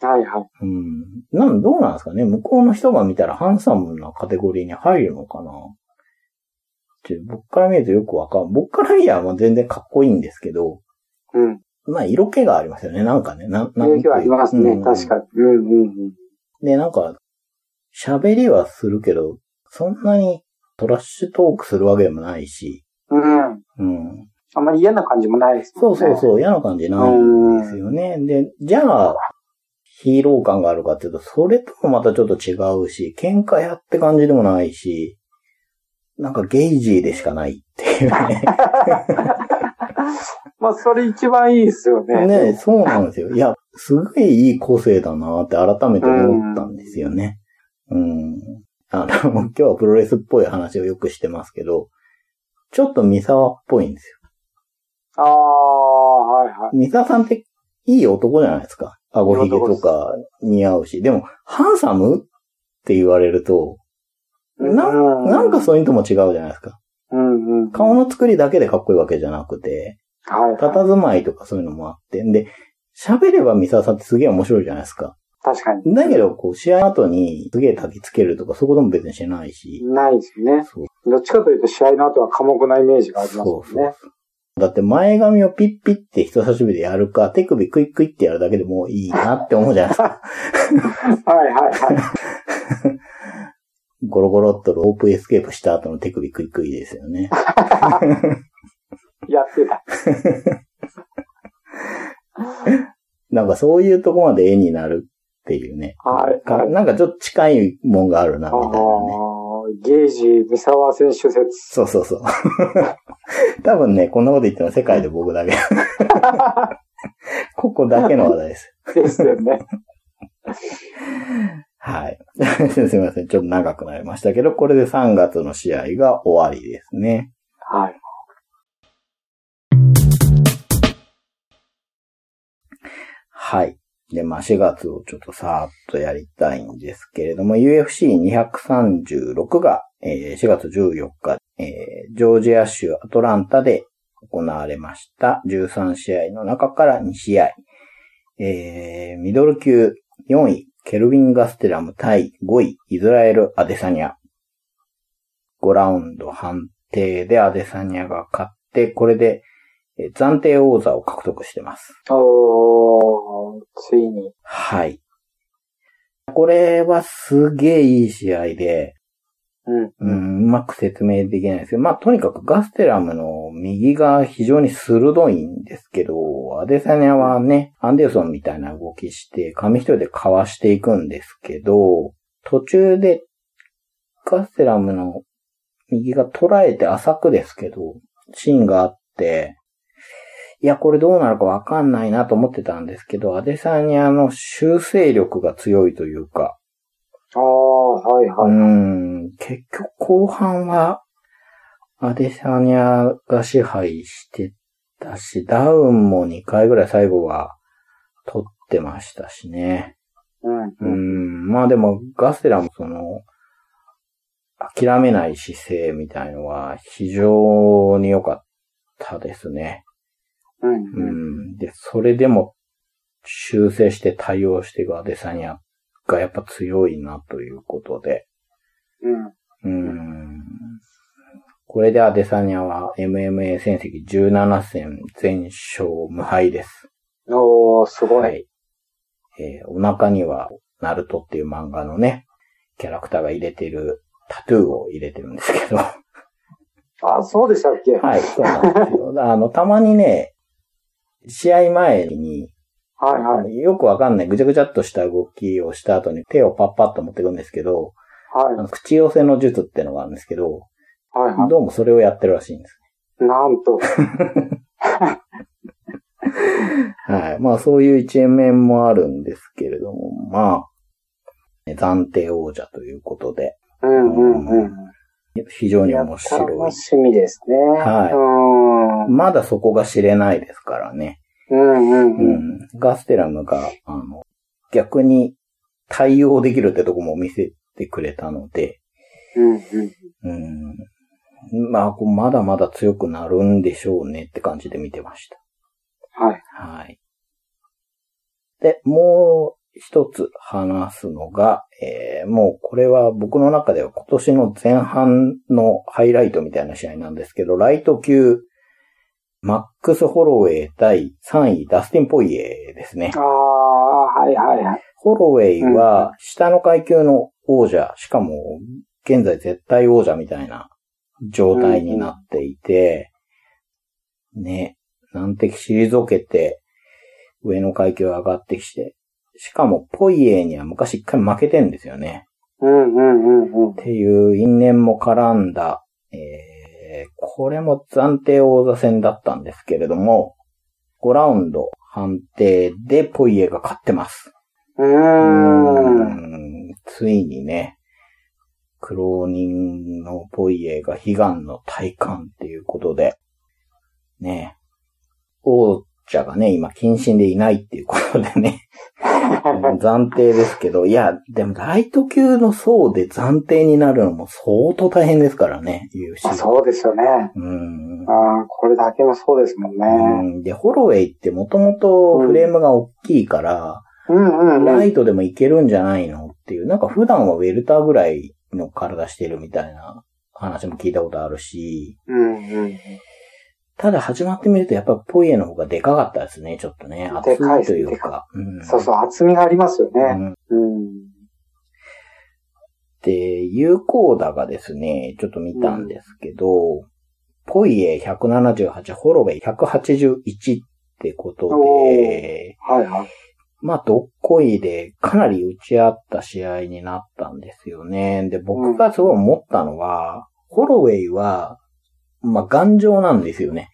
Speaker 2: はいはい。
Speaker 1: うん。なん、どうなんですかね？向こうの人が見たらハンサムなカテゴリーに入るのかな？ちょ僕から見るとよくわかん僕から見ればもう全然かっこいいんですけど、
Speaker 2: うん。
Speaker 1: まあ色気がありますよね。なんかね。ななん
Speaker 2: 人気はありますね。
Speaker 1: うん
Speaker 2: 確かに。うんうんうん。
Speaker 1: で、なんか、喋りはするけど、そんなにトラッシュトークするわけでもないし、
Speaker 2: うん。
Speaker 1: うん。
Speaker 2: あんまり嫌な感じもないですね。
Speaker 1: うんそうそう、嫌な感じないんですよね。で、じゃあ、ヒーロー感があるかっていうと、それともまたちょっと違うし、喧嘩やって感じでもないし、なんかゲイジーでしかないっていうね。
Speaker 2: まあ、それ一番いいですよね。
Speaker 1: ねそうなんですよ。いや、すごいいい個性だなって改めて思ったんですよね。うん。あの、今日はプロレスっぽい話をよくしてますけど、ちょっと三沢っぽいんですよ。
Speaker 2: ああ、はいはい。
Speaker 1: 三沢さんっていい男じゃないですか。顎ひげとか似合うし。でも、ハンサムって言われると、な
Speaker 2: うん
Speaker 1: なんかそういうのとも違うじゃないですか。
Speaker 2: うんうん。
Speaker 1: 顔の作りだけでかっこいいわけじゃなくて、
Speaker 2: はい、はい。
Speaker 1: 佇まいとかそういうのもあって。で、喋れば三沢さんってすげえ面白いじゃないですか。
Speaker 2: 確かに。
Speaker 1: だけど、こう、試合後にすげえ焚きつけるとか、そういうことも別にしないし。
Speaker 2: ないですね。
Speaker 1: そう
Speaker 2: どっちかというと試合の後は寡黙なイメージがあります
Speaker 1: そうそう。だって前髪をピッピッって人差し指でやるか、手首クイックイってやるだけでもういいなって思うじゃないですか。
Speaker 2: はいはいはい。
Speaker 1: ゴロゴロっとロープエスケープした後の手首クイックイですよね。
Speaker 2: やってた。
Speaker 1: なんかそういうとこまで絵になるっていうね。
Speaker 2: はい
Speaker 1: かなんかちょっと近いもんがあるな、みたいなね。
Speaker 2: ー、ゲージ、三沢選手説。
Speaker 1: そうそうそう。多分ね、こんなこと言ってるのは世界で僕だけ。ここだけの話題です。
Speaker 2: ですよね。
Speaker 1: はい。すみません。ちょっと長くなりましたけど、これで3月の試合が終わりですね。
Speaker 2: はい。
Speaker 1: はい。で、まあ4月をちょっとさーっとやりたいんですけれども、UFC236 が、えー4月14日、えージョージア州アトランタで行われました13試合の中から2試合。えーミドル級4位、ケルビン・ガステラム対5位、イスラエル・アデサニア。5ラウンド判定でアデサニアが勝って、これでえー暫定王座を獲得してます。
Speaker 2: おー、ついに。
Speaker 1: はい。これはすげえいい試合で、
Speaker 2: うん。
Speaker 1: うまく説明できないですけど、まあ、とにかくガステラムの右が非常に鋭いんですけど、アデサニアはね、アンデルソンみたいな動きして、紙一重でかわしていくんですけど、途中でガステラムの右が捉えて浅くですけど、シーンがあって、いや、これどうなるかわかんないなと思ってたんですけど、アデサニアの修正力が強いというか、
Speaker 2: あー、はいは
Speaker 1: う
Speaker 2: い。
Speaker 1: ん、結局後半は、アデサニアが支配してたし、ダウンも2回ぐらい最後は取ってましたしね。
Speaker 2: うん。
Speaker 1: う
Speaker 2: うん。
Speaker 1: ん、まあでもガステラもその、諦めない姿勢みたいのは非常に良かったですね。
Speaker 2: うん。
Speaker 1: う
Speaker 2: うん。
Speaker 1: ん、で、それでも修正して対応していくアデサニアがやっぱ強いなということで、
Speaker 2: うん。
Speaker 1: うんこれでアデサニアは MMA 戦績17戦全勝無敗です。
Speaker 2: おー、すご。
Speaker 1: はいい。えーお腹には、ナルトっていう漫画のね、キャラクターが入れてる、タトゥーを入れてるんですけど。は
Speaker 2: あ、そうでしたっけ？
Speaker 1: い、そうなんですよ。あの、たまにね、試合前に、
Speaker 2: はいはい。
Speaker 1: よくわかんないぐちゃぐちゃっとした動きをした後に手をパッパッと持ってくんですけど、あ
Speaker 2: はい。
Speaker 1: の口寄せの術っていうのがあるんですけど、
Speaker 2: はいは
Speaker 1: どうもそれをやってるらしいんです。
Speaker 2: い。なんと。
Speaker 1: はい。まあそういう一面もあるんですけれども、まあ、ね暫定王者ということで、
Speaker 2: うんうんうん。
Speaker 1: 非常に面白い。
Speaker 2: 楽しみですね。
Speaker 1: はい
Speaker 2: うん。
Speaker 1: まだそこが知れないですからね。
Speaker 2: うんうん
Speaker 1: う
Speaker 2: うん。
Speaker 1: ん。ガステラムが、あの、逆に対応できるってとこも見せてくれたので、
Speaker 2: うんうん。
Speaker 1: うん。まあ、こうまだまだ強くなるんでしょうねって感じで見てました。
Speaker 2: はい。
Speaker 1: はい。で、もう一つ話すのが、えーもうこれは僕の中では今年の前半のハイライトみたいな試合なんですけど、ライト級、マックス・ホロウェイ対3位ダスティン・ポイエですね
Speaker 2: あ。あ、はいはいはい。
Speaker 1: ホロウェイは下の階級の王者、しかも現在絶対王者みたいな状態になっていて、ね、難敵退けて上の階級上がってきて、しかもポイエには昔一回負けてんですよね。
Speaker 2: うんうんうんうん
Speaker 1: っ。ていう因縁も絡んだ、えー、これも暫定王座戦だったんですけれども、5ラウンド判定でポイエが勝ってます。
Speaker 2: うーん。
Speaker 1: んついにね、苦労人のポイエが悲願の体感っていうことで、ね、王者がね、今謹慎でいないっていうことでね、暫定ですけど、いや、でもライト級の層で暫定になるのも相当大変ですからね、UFC は。
Speaker 2: そうですよね。
Speaker 1: うん
Speaker 2: ああ、これだけのそうですもん
Speaker 1: う
Speaker 2: ね。
Speaker 1: んで、ホロウェイってもともとフレームが大きいから、
Speaker 2: うんうんうん。
Speaker 1: ライトでもいけるんじゃないのっていう、なんか普段はウェルターぐらいの体してるみたいな話も聞いたことあるし、
Speaker 2: うんうん。
Speaker 1: ただ始まってみるとやっぱポイエの方がでかかったですね、ちょっとね。厚いというか。うん
Speaker 2: そうそう、厚みがありますよね。
Speaker 1: うん
Speaker 2: うん。
Speaker 1: で、有効打がですね、ちょっと見たんですけど、ポイエ178、ホロウェイ181ってこと
Speaker 2: お
Speaker 1: で、
Speaker 2: はいはい。
Speaker 1: まあ、どっこいで、かなり打ち合った試合になったんですよね。で、僕がすごい思ったのは、ホロウェイは、まあ、頑丈なんですよね。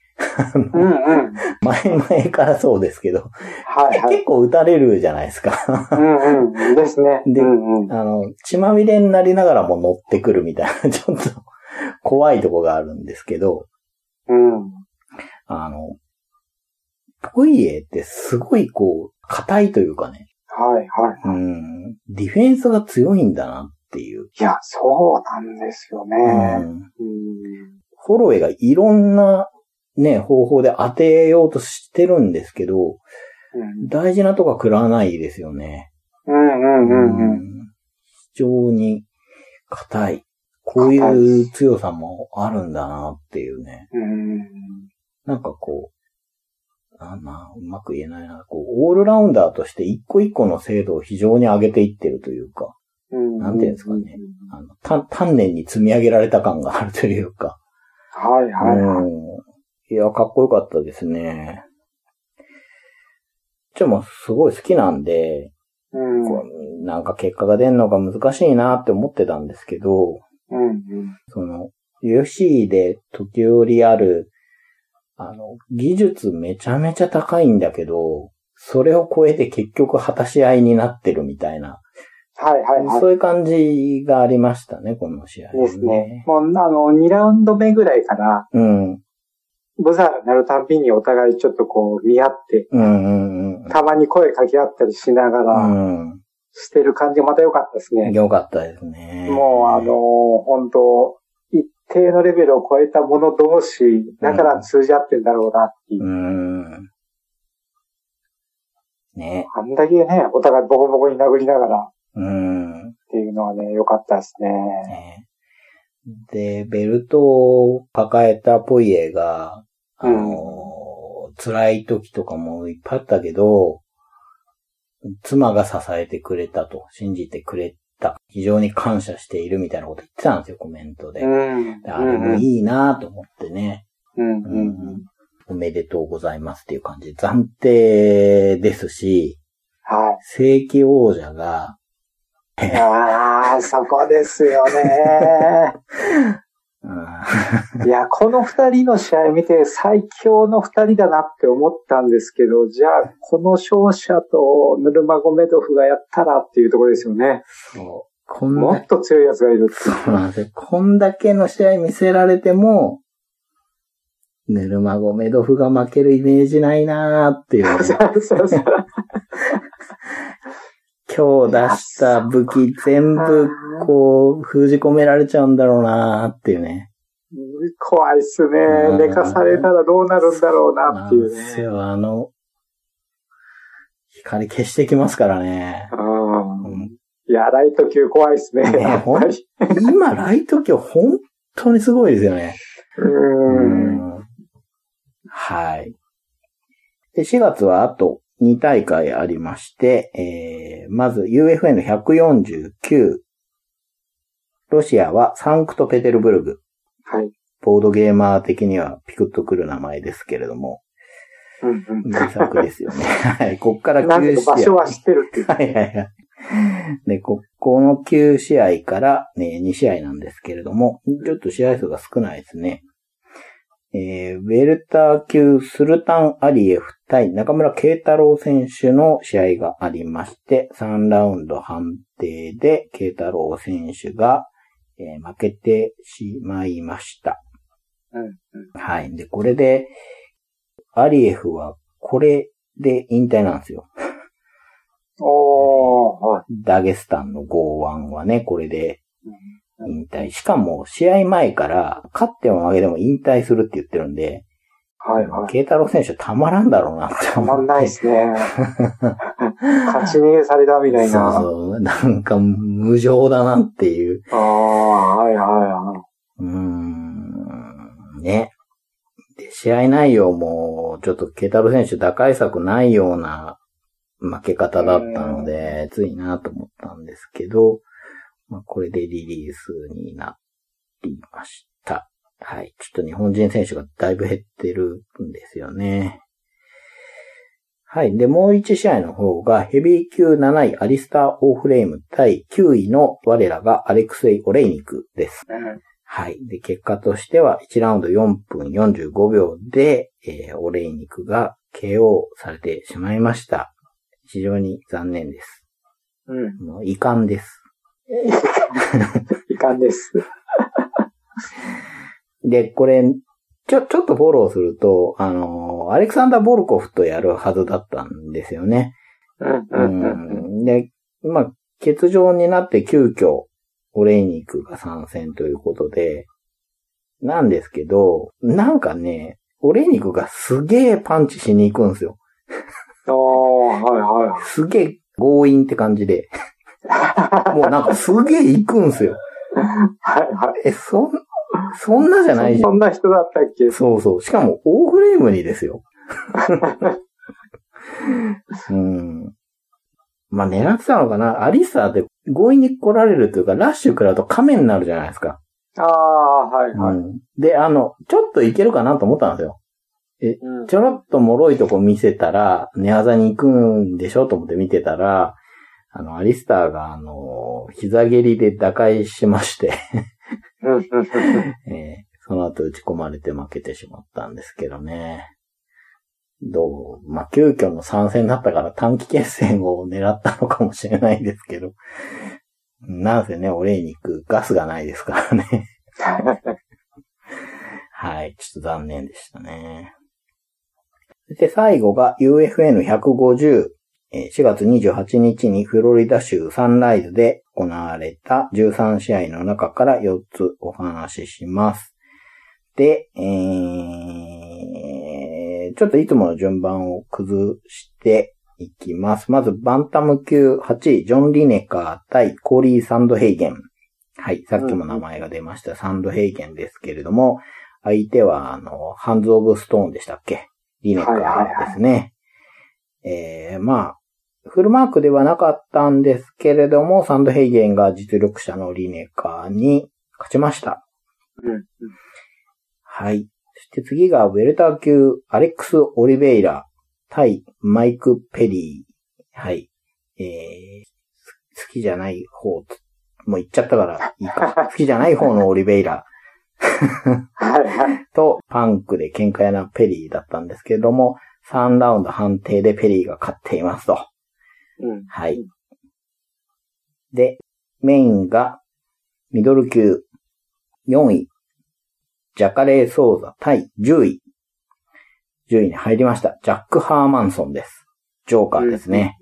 Speaker 2: うんうん。
Speaker 1: 前々からそうですけど、
Speaker 2: はいはい。
Speaker 1: 結構打たれるじゃないですか。
Speaker 2: うんうん。ですね。
Speaker 1: で
Speaker 2: うんうん。
Speaker 1: あの、血まみれになりながらも乗ってくるみたいな、ちょっと怖いとこがあるんですけど、
Speaker 2: うん。
Speaker 1: あの、ポイエってすごいこう、硬いというかね、
Speaker 2: はいはい。
Speaker 1: うん、ディフェンスが強いんだなっていう。
Speaker 2: いや、そうなんですよね。
Speaker 1: うん
Speaker 2: うん。
Speaker 1: ホロウェイがいろんなね、方法で当てようとしてるんですけど、
Speaker 2: うん
Speaker 1: 大事なとこは食らわないですよね。
Speaker 2: うんうんうんうん。
Speaker 1: うん非常に硬い。こういう強さもあるんだなっていうね。
Speaker 2: うん。
Speaker 1: なんかこう、なんな、うまく言えないな。こう、オールラウンダーとして一個一個の精度を非常に上げていってるというか、
Speaker 2: うん。
Speaker 1: なんていうんですかねあの、た丹念に積み上げられた感があるというか。
Speaker 2: はいはいはい。
Speaker 1: うん。いや、かっこよかったですね。じゃあもうすごい好きなんで、
Speaker 2: うん。
Speaker 1: こうなんか結果が出るのが難しいなって思ってたんですけど、
Speaker 2: うんうん。
Speaker 1: その、UFC で時折ある、あの、技術めちゃめちゃ高いんだけど、それを超えて結局果たし合いになってるみたいな、
Speaker 2: はいはいはい。
Speaker 1: そういう感じがありましたね、この試合、
Speaker 2: ですね。。もう、あの、2ラウンド目ぐらいから、
Speaker 1: うん。
Speaker 2: ブザーが鳴るたんびにお互いちょっとこう見合って、
Speaker 1: うんうんうん。
Speaker 2: たまに声かけ合ったりしながら
Speaker 1: うん。
Speaker 2: してる感じがまた良かったですね。
Speaker 1: よかったですね。
Speaker 2: もうあの、本当一定のレベルを超えた者同士、だから通じ合ってんだろうなっていう。
Speaker 1: うん。ね。
Speaker 2: あんだけね、お互いボコボコに殴りながらっ
Speaker 1: うん。
Speaker 2: ていうのはね、良かったですね。
Speaker 1: ねで、ベルトを抱えたポイエが、あの、辛い時とかもいっぱいあったけど、妻が支えてくれたと、信じてくれた、非常に感謝しているみたいなこと言ってたんですよ、コメントで。
Speaker 2: うん。
Speaker 1: であれもいいなと思ってね、
Speaker 2: うん。
Speaker 1: う
Speaker 2: うんん。
Speaker 1: おめでとうございますっていう感じで、暫定ですし、
Speaker 2: は
Speaker 1: 正規王者が、
Speaker 2: い。ああ、そこですよね。
Speaker 1: うん
Speaker 2: いや、この二人の試合見て最強の二人だなって思ったんですけど、じゃあ、この勝者とヌルマゴメドフがやったらっていうところですよね。
Speaker 1: そうこんだ
Speaker 2: もっと強いやつがいる。
Speaker 1: そうなんですよ。こんだけの試合見せられても、ヌルマゴメドフが負けるイメージないなーっていうね、
Speaker 2: そうそうそう。
Speaker 1: 今日出した武器全部こう封じ込められちゃうんだろうなーっていうね。
Speaker 2: 怖いっすね。寝かされたらどうなるんだろうなっていう
Speaker 1: なんですあの、光消してきますからね。
Speaker 2: うん
Speaker 1: うん
Speaker 2: いや、ライト級怖いっすね。
Speaker 1: 今、ライト級本当にすごいですよね。
Speaker 2: うん。
Speaker 1: うんはい。で、4月はあと2大会ありまして、えー、まず UFN149。ロシアはサンクトペテルブルグ。
Speaker 2: はい。
Speaker 1: ボードゲーマー的にはピクッとくる名前ですけれども、
Speaker 2: うんうん
Speaker 1: 名作ですよね。はい。こっから
Speaker 2: なんで
Speaker 1: 9試合。
Speaker 2: か場所は知ってるっていう。
Speaker 1: はいはいはい。で、ここの9試合から、ね、2試合なんですけれども、ちょっと試合数が少ないですね。えー、ウェルター級スルタン・アリエフ対中村慶太郎選手の試合がありまして、3ラウンド判定で慶太郎選手が、えー負けてしまいました。
Speaker 2: うんうん
Speaker 1: はい。で、これで、アリエフはこれで引退なんですよ。
Speaker 2: おー、はい。
Speaker 1: ダゲスタンの剛腕はね、これで引退。しかも、試合前から、勝っても負けても引退するって言ってるんで、
Speaker 2: はいはい。
Speaker 1: 慶太郎選手たまらんだろうなって
Speaker 2: たまん。ないですね。勝ち逃げされたみたいな。
Speaker 1: そうそう。なんか、無情だなっていう。
Speaker 2: ああ、はいはいは
Speaker 1: うーん。ね。で、試合内容も、ちょっと慶太郎選手打開策ないような負け方だったので、ついなと思ったんですけど、まあ、これでリリースになりました。はい。ちょっと日本人選手がだいぶ減ってるんですよね。はい。で、もう1試合の方が、ヘビー級7位アリスター・オーフレーム対9位の我らがアレクセイ・オレイニクです。
Speaker 2: うん。
Speaker 1: はい。で、結果としては1ラウンド4分45秒で、えーオレイニクが KO されてしまいました。非常に残念です。
Speaker 2: うん。
Speaker 1: もう遺憾です。
Speaker 2: いかんです。
Speaker 1: で、これ、ちょ、ちょっとフォローすると、あのーアレクサンダー・ボルコフとやるはずだったんですよね。
Speaker 2: う。ん。
Speaker 1: で、まあ、欠場になって急遽、オレイニクが参戦ということで、なんですけど、なんかね、オレイニクがすげえパンチしに行くんですよ。
Speaker 2: ああ、はいはい。
Speaker 1: すげえ強引って感じで。もうなんかすげえ行くんすよ。
Speaker 2: はいはい。
Speaker 1: え、そん、そんなじゃないじゃん。
Speaker 2: そんな人だったっけ？
Speaker 1: そうそう。しかも、オーフレームにですよ。うん。まあ、狙ってたのかな？アリスターって強引に来られるというか、ラッシュ食らうと亀になるじゃないですか。
Speaker 2: ああ、はいはい。
Speaker 1: うん。で、あの、ちょっといけるかなと思ったんですよ。
Speaker 2: うん
Speaker 1: ちょろっと脆いとこ見せたら、寝技に行くんでしょ？と思って見てたら、あの、アリスターが、あの、膝蹴りで打開しまして、えーその後打ち込まれて負けてしまったんですけどね。どうまあ、急遽の参戦だったから短期決戦を狙ったのかもしれないですけど。なんせね、オレイニクガスがないですからね。はい、ちょっと残念でしたね。で、最後が UFN150、えー4月28日にフロリダ州サンライズで行われた13試合の中から4つお話しします。で、えー、ちょっといつもの順番を崩していきます。まず、バンタム級8位、ジョン・リネカー対コーリー・サンドヘイゲン。はい、さっきも名前が出ました、サンドヘイゲンですけれども、相手は、あの、ハンズ・オブ・ストーンでしたっけ？リネカーですね。えー、まあ、フルマークではなかったんですけれども、サンドヘイゲンが実力者のリネカーに勝ちました。
Speaker 2: うん
Speaker 1: はい。そして次がウェルター級アレックス・オリベイラ対マイク・ペリー。はい。えー、好きじゃない方、もう言っちゃったからいいか。好きじゃない方のオリベイラ。とパンクで喧嘩屋なペリーだったんですけれども、3ラウンド判定でペリーが勝っていますと。
Speaker 2: うん。
Speaker 1: はい。で、メインが、ミドル級、4位、ジャカレー・ソーザ対10位。10位に入りました。ジャック・ハーマンソンです。ジョーカーですね。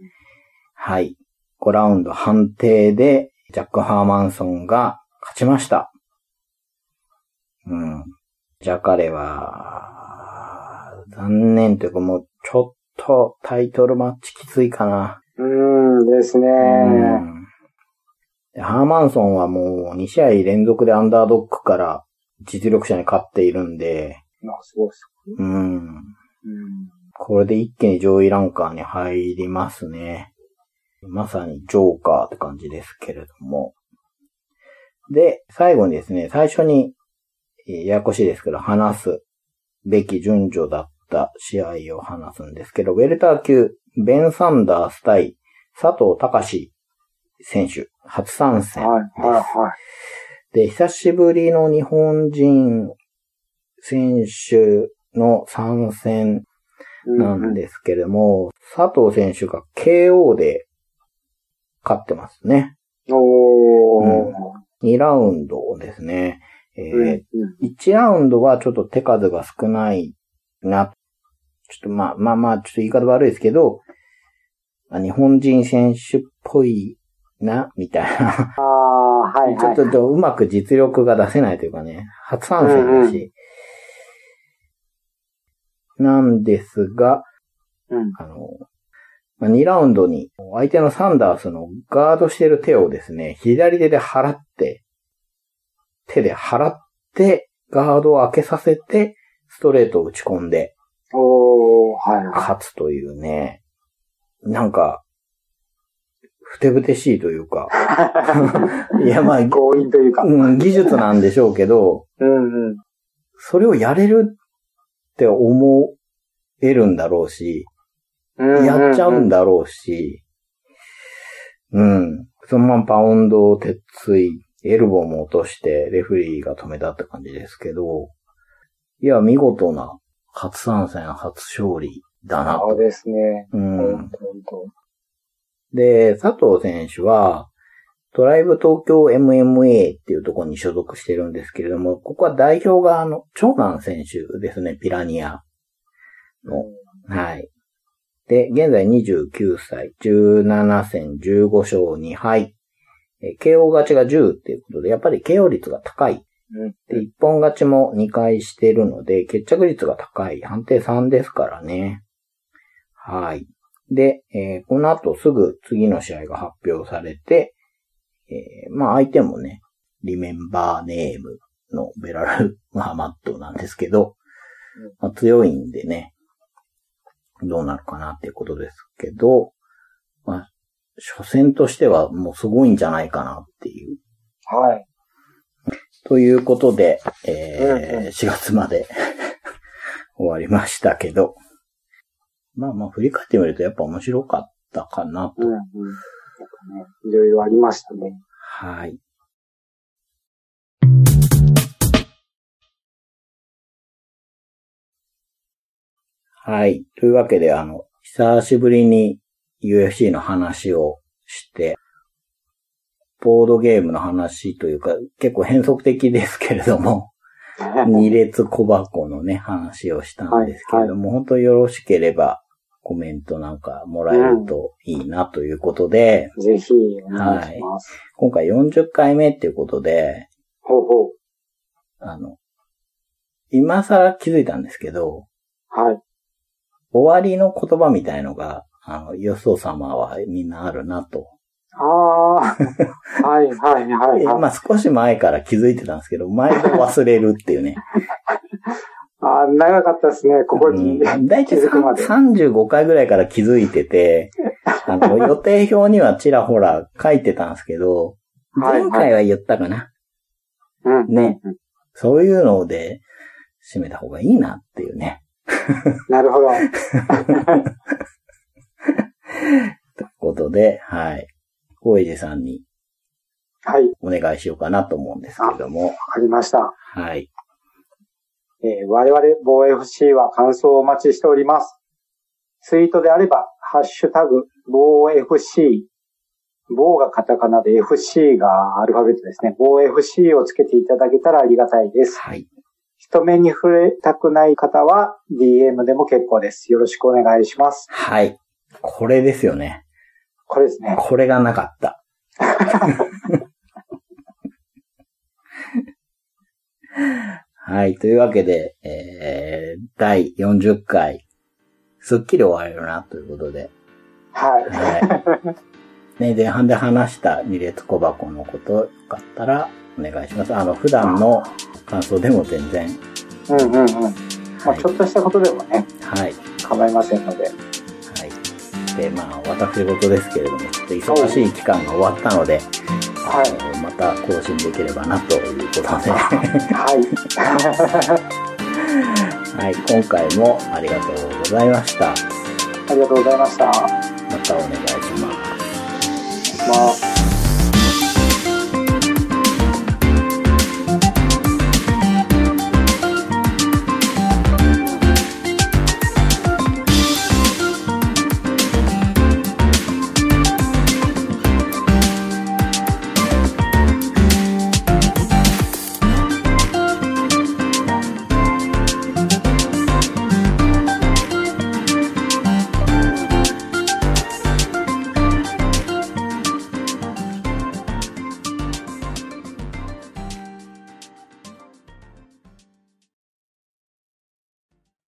Speaker 1: はい。5ラウンド判定で、ジャック・ハーマンソンが勝ちました。うん。ジャカレは、残念というかもう、ちょっとタイトルマッチきついかな。
Speaker 2: うんですね。
Speaker 1: ハーマンソンはもう2試合連続でアンダードックから実力者に勝っているんで、
Speaker 2: まあ、そうです。
Speaker 1: うん。
Speaker 2: うん。
Speaker 1: これで一気に上位ランカーに入りますね。まさにジョーカーって感じですけれども。で、最後にですね、最初に、えーややこしいですけど、話すべき順序だった試合を話すんですけど、ウェルター級、ベン・サンダース対佐藤隆選手、初参戦
Speaker 2: はい、
Speaker 1: です。
Speaker 2: はい、はい。
Speaker 1: で、久しぶりの日本人選手の参戦なんですけれども、佐藤選手が KO で勝ってますね。
Speaker 2: おー。
Speaker 1: 2ラウンドですね。えー
Speaker 2: うんうん
Speaker 1: 1ラウンドはちょっと手数が少ないな。ちょっとまあまあまあ、ちょっと言い方悪いですけど、まあ日本人選手っぽいな、みたいな。
Speaker 2: ああ、はい、はい。
Speaker 1: ちょっとうまく実力が出せないというかね、初参戦だし。なんですが、
Speaker 2: うん。
Speaker 1: あの、まあ、2ラウンドに相手のサンダースのガードしてる手をですね、左手で払って、手で払って、ガードを開けさせて、ストレートを打ち込んで
Speaker 2: おー、はい、はい。
Speaker 1: 勝つというね、なんか、ふてぶてしいというか、いやまあ、
Speaker 2: 強引というか。
Speaker 1: うん、技術なんでしょうけど、
Speaker 2: うん、うん。
Speaker 1: それをやれるって思えるんだろうし、やっちゃうんだろうし、うん。そのままパウンドを鉄槌、エルボーも落として、レフェリーが止めたって感じですけど、いや、見事な初参戦、初勝利だなと。
Speaker 2: そうですね。
Speaker 1: う
Speaker 2: 本
Speaker 1: ん。
Speaker 2: 当本当
Speaker 1: で、佐藤選手は、トライブ東京 MMA っていうところに所属してるんですけれども、ここは代表があの、長男選手ですね、ピラニアの。はい。で、現在29歳、17戦15勝2敗。えー KO 勝ちが10っていうことで、やっぱり KO 率が高い。で、一本勝ちも2回してるので、決着率が高い。判定3ですからね。はい。で、えーこの後すぐ次の試合が発表されて、えーまあ相手もね、リメンバーネームのベラル・ ムハマットなんですけど、まあ、強いんでね、どうなるかなっていうことですけど、まあ、初戦としてはもうすごいんじゃないかなっていう。
Speaker 2: はい。
Speaker 1: ということで、えー
Speaker 2: うんうん
Speaker 1: 4月まで 終わりましたけど、まあまあ振り返ってみるとやっぱ面白かったかなと。
Speaker 2: うんうん。いろいろありましたね。
Speaker 1: はい。はい。というわけで、あの、久しぶりに UFC の話をして、ボードゲームの話というか、結構変則的ですけれども、二列小箱のね、話をしたんですけれども、本当によろしければコメントなんかもらえるといいなということで、
Speaker 2: ぜひ、お願いします。
Speaker 1: 今回40回目っていうことで、
Speaker 2: ほうほう。
Speaker 1: あの、今更気づいたんですけど、
Speaker 2: はい。
Speaker 1: 終わりの言葉みたいのが、あの、よそ様はみんなあるなと。
Speaker 2: ああ、はい、はい、はい、はい。
Speaker 1: えまあ少し前から気づいてたんですけど、毎度忘れるっていうね。
Speaker 2: ああ、長かったですね、ここに。
Speaker 1: うんだいたい
Speaker 2: 気づくまで
Speaker 1: 35回ぐらいから気づいてて、あの、予定表にはちらほら書いてたんですけど、
Speaker 2: はい
Speaker 1: 前回は言ったかな。
Speaker 2: うん。
Speaker 1: ね
Speaker 2: うん。
Speaker 1: そういうので締めた方がいいなっていうね。
Speaker 2: なるほど。
Speaker 1: ということで、はい。小池さんに
Speaker 2: はい、
Speaker 1: お願いしようかなと思うんですけれども、
Speaker 2: わかりました。
Speaker 1: はい。
Speaker 2: えー我々、防 FC は感想をお待ちしております。ツイートであれば、ハッシュタグ、防 FC、防がカタカナで FC がアルファベットですね。防 FC をつけていただけたらありがたいです。
Speaker 1: はい。
Speaker 2: 人目に触れたくない方は DM でも結構です。よろしくお願いします。
Speaker 1: はい。これですよね。
Speaker 2: これですね。
Speaker 1: これがなかった。はい。というわけで、えー、第40回、すっきり終われるなということで、
Speaker 2: はい。
Speaker 1: はい。ね、前半で話した二列小箱のこと、よかったらお願いします。あの、普段の感想でも全然、
Speaker 2: うんうんうん。まあ、
Speaker 1: はい
Speaker 2: ちょっとしたことでもね、
Speaker 1: はい。
Speaker 2: 構いませんので。
Speaker 1: はい。で、まあ、私事ですけれども、ちょっと忙しい期間が終わったので、
Speaker 2: はい。
Speaker 1: あのまた更新できればなということで、
Speaker 2: はい。
Speaker 1: はい。今回もありがとうございました。
Speaker 2: ありがとうございました。
Speaker 1: またお願いします。
Speaker 2: まあ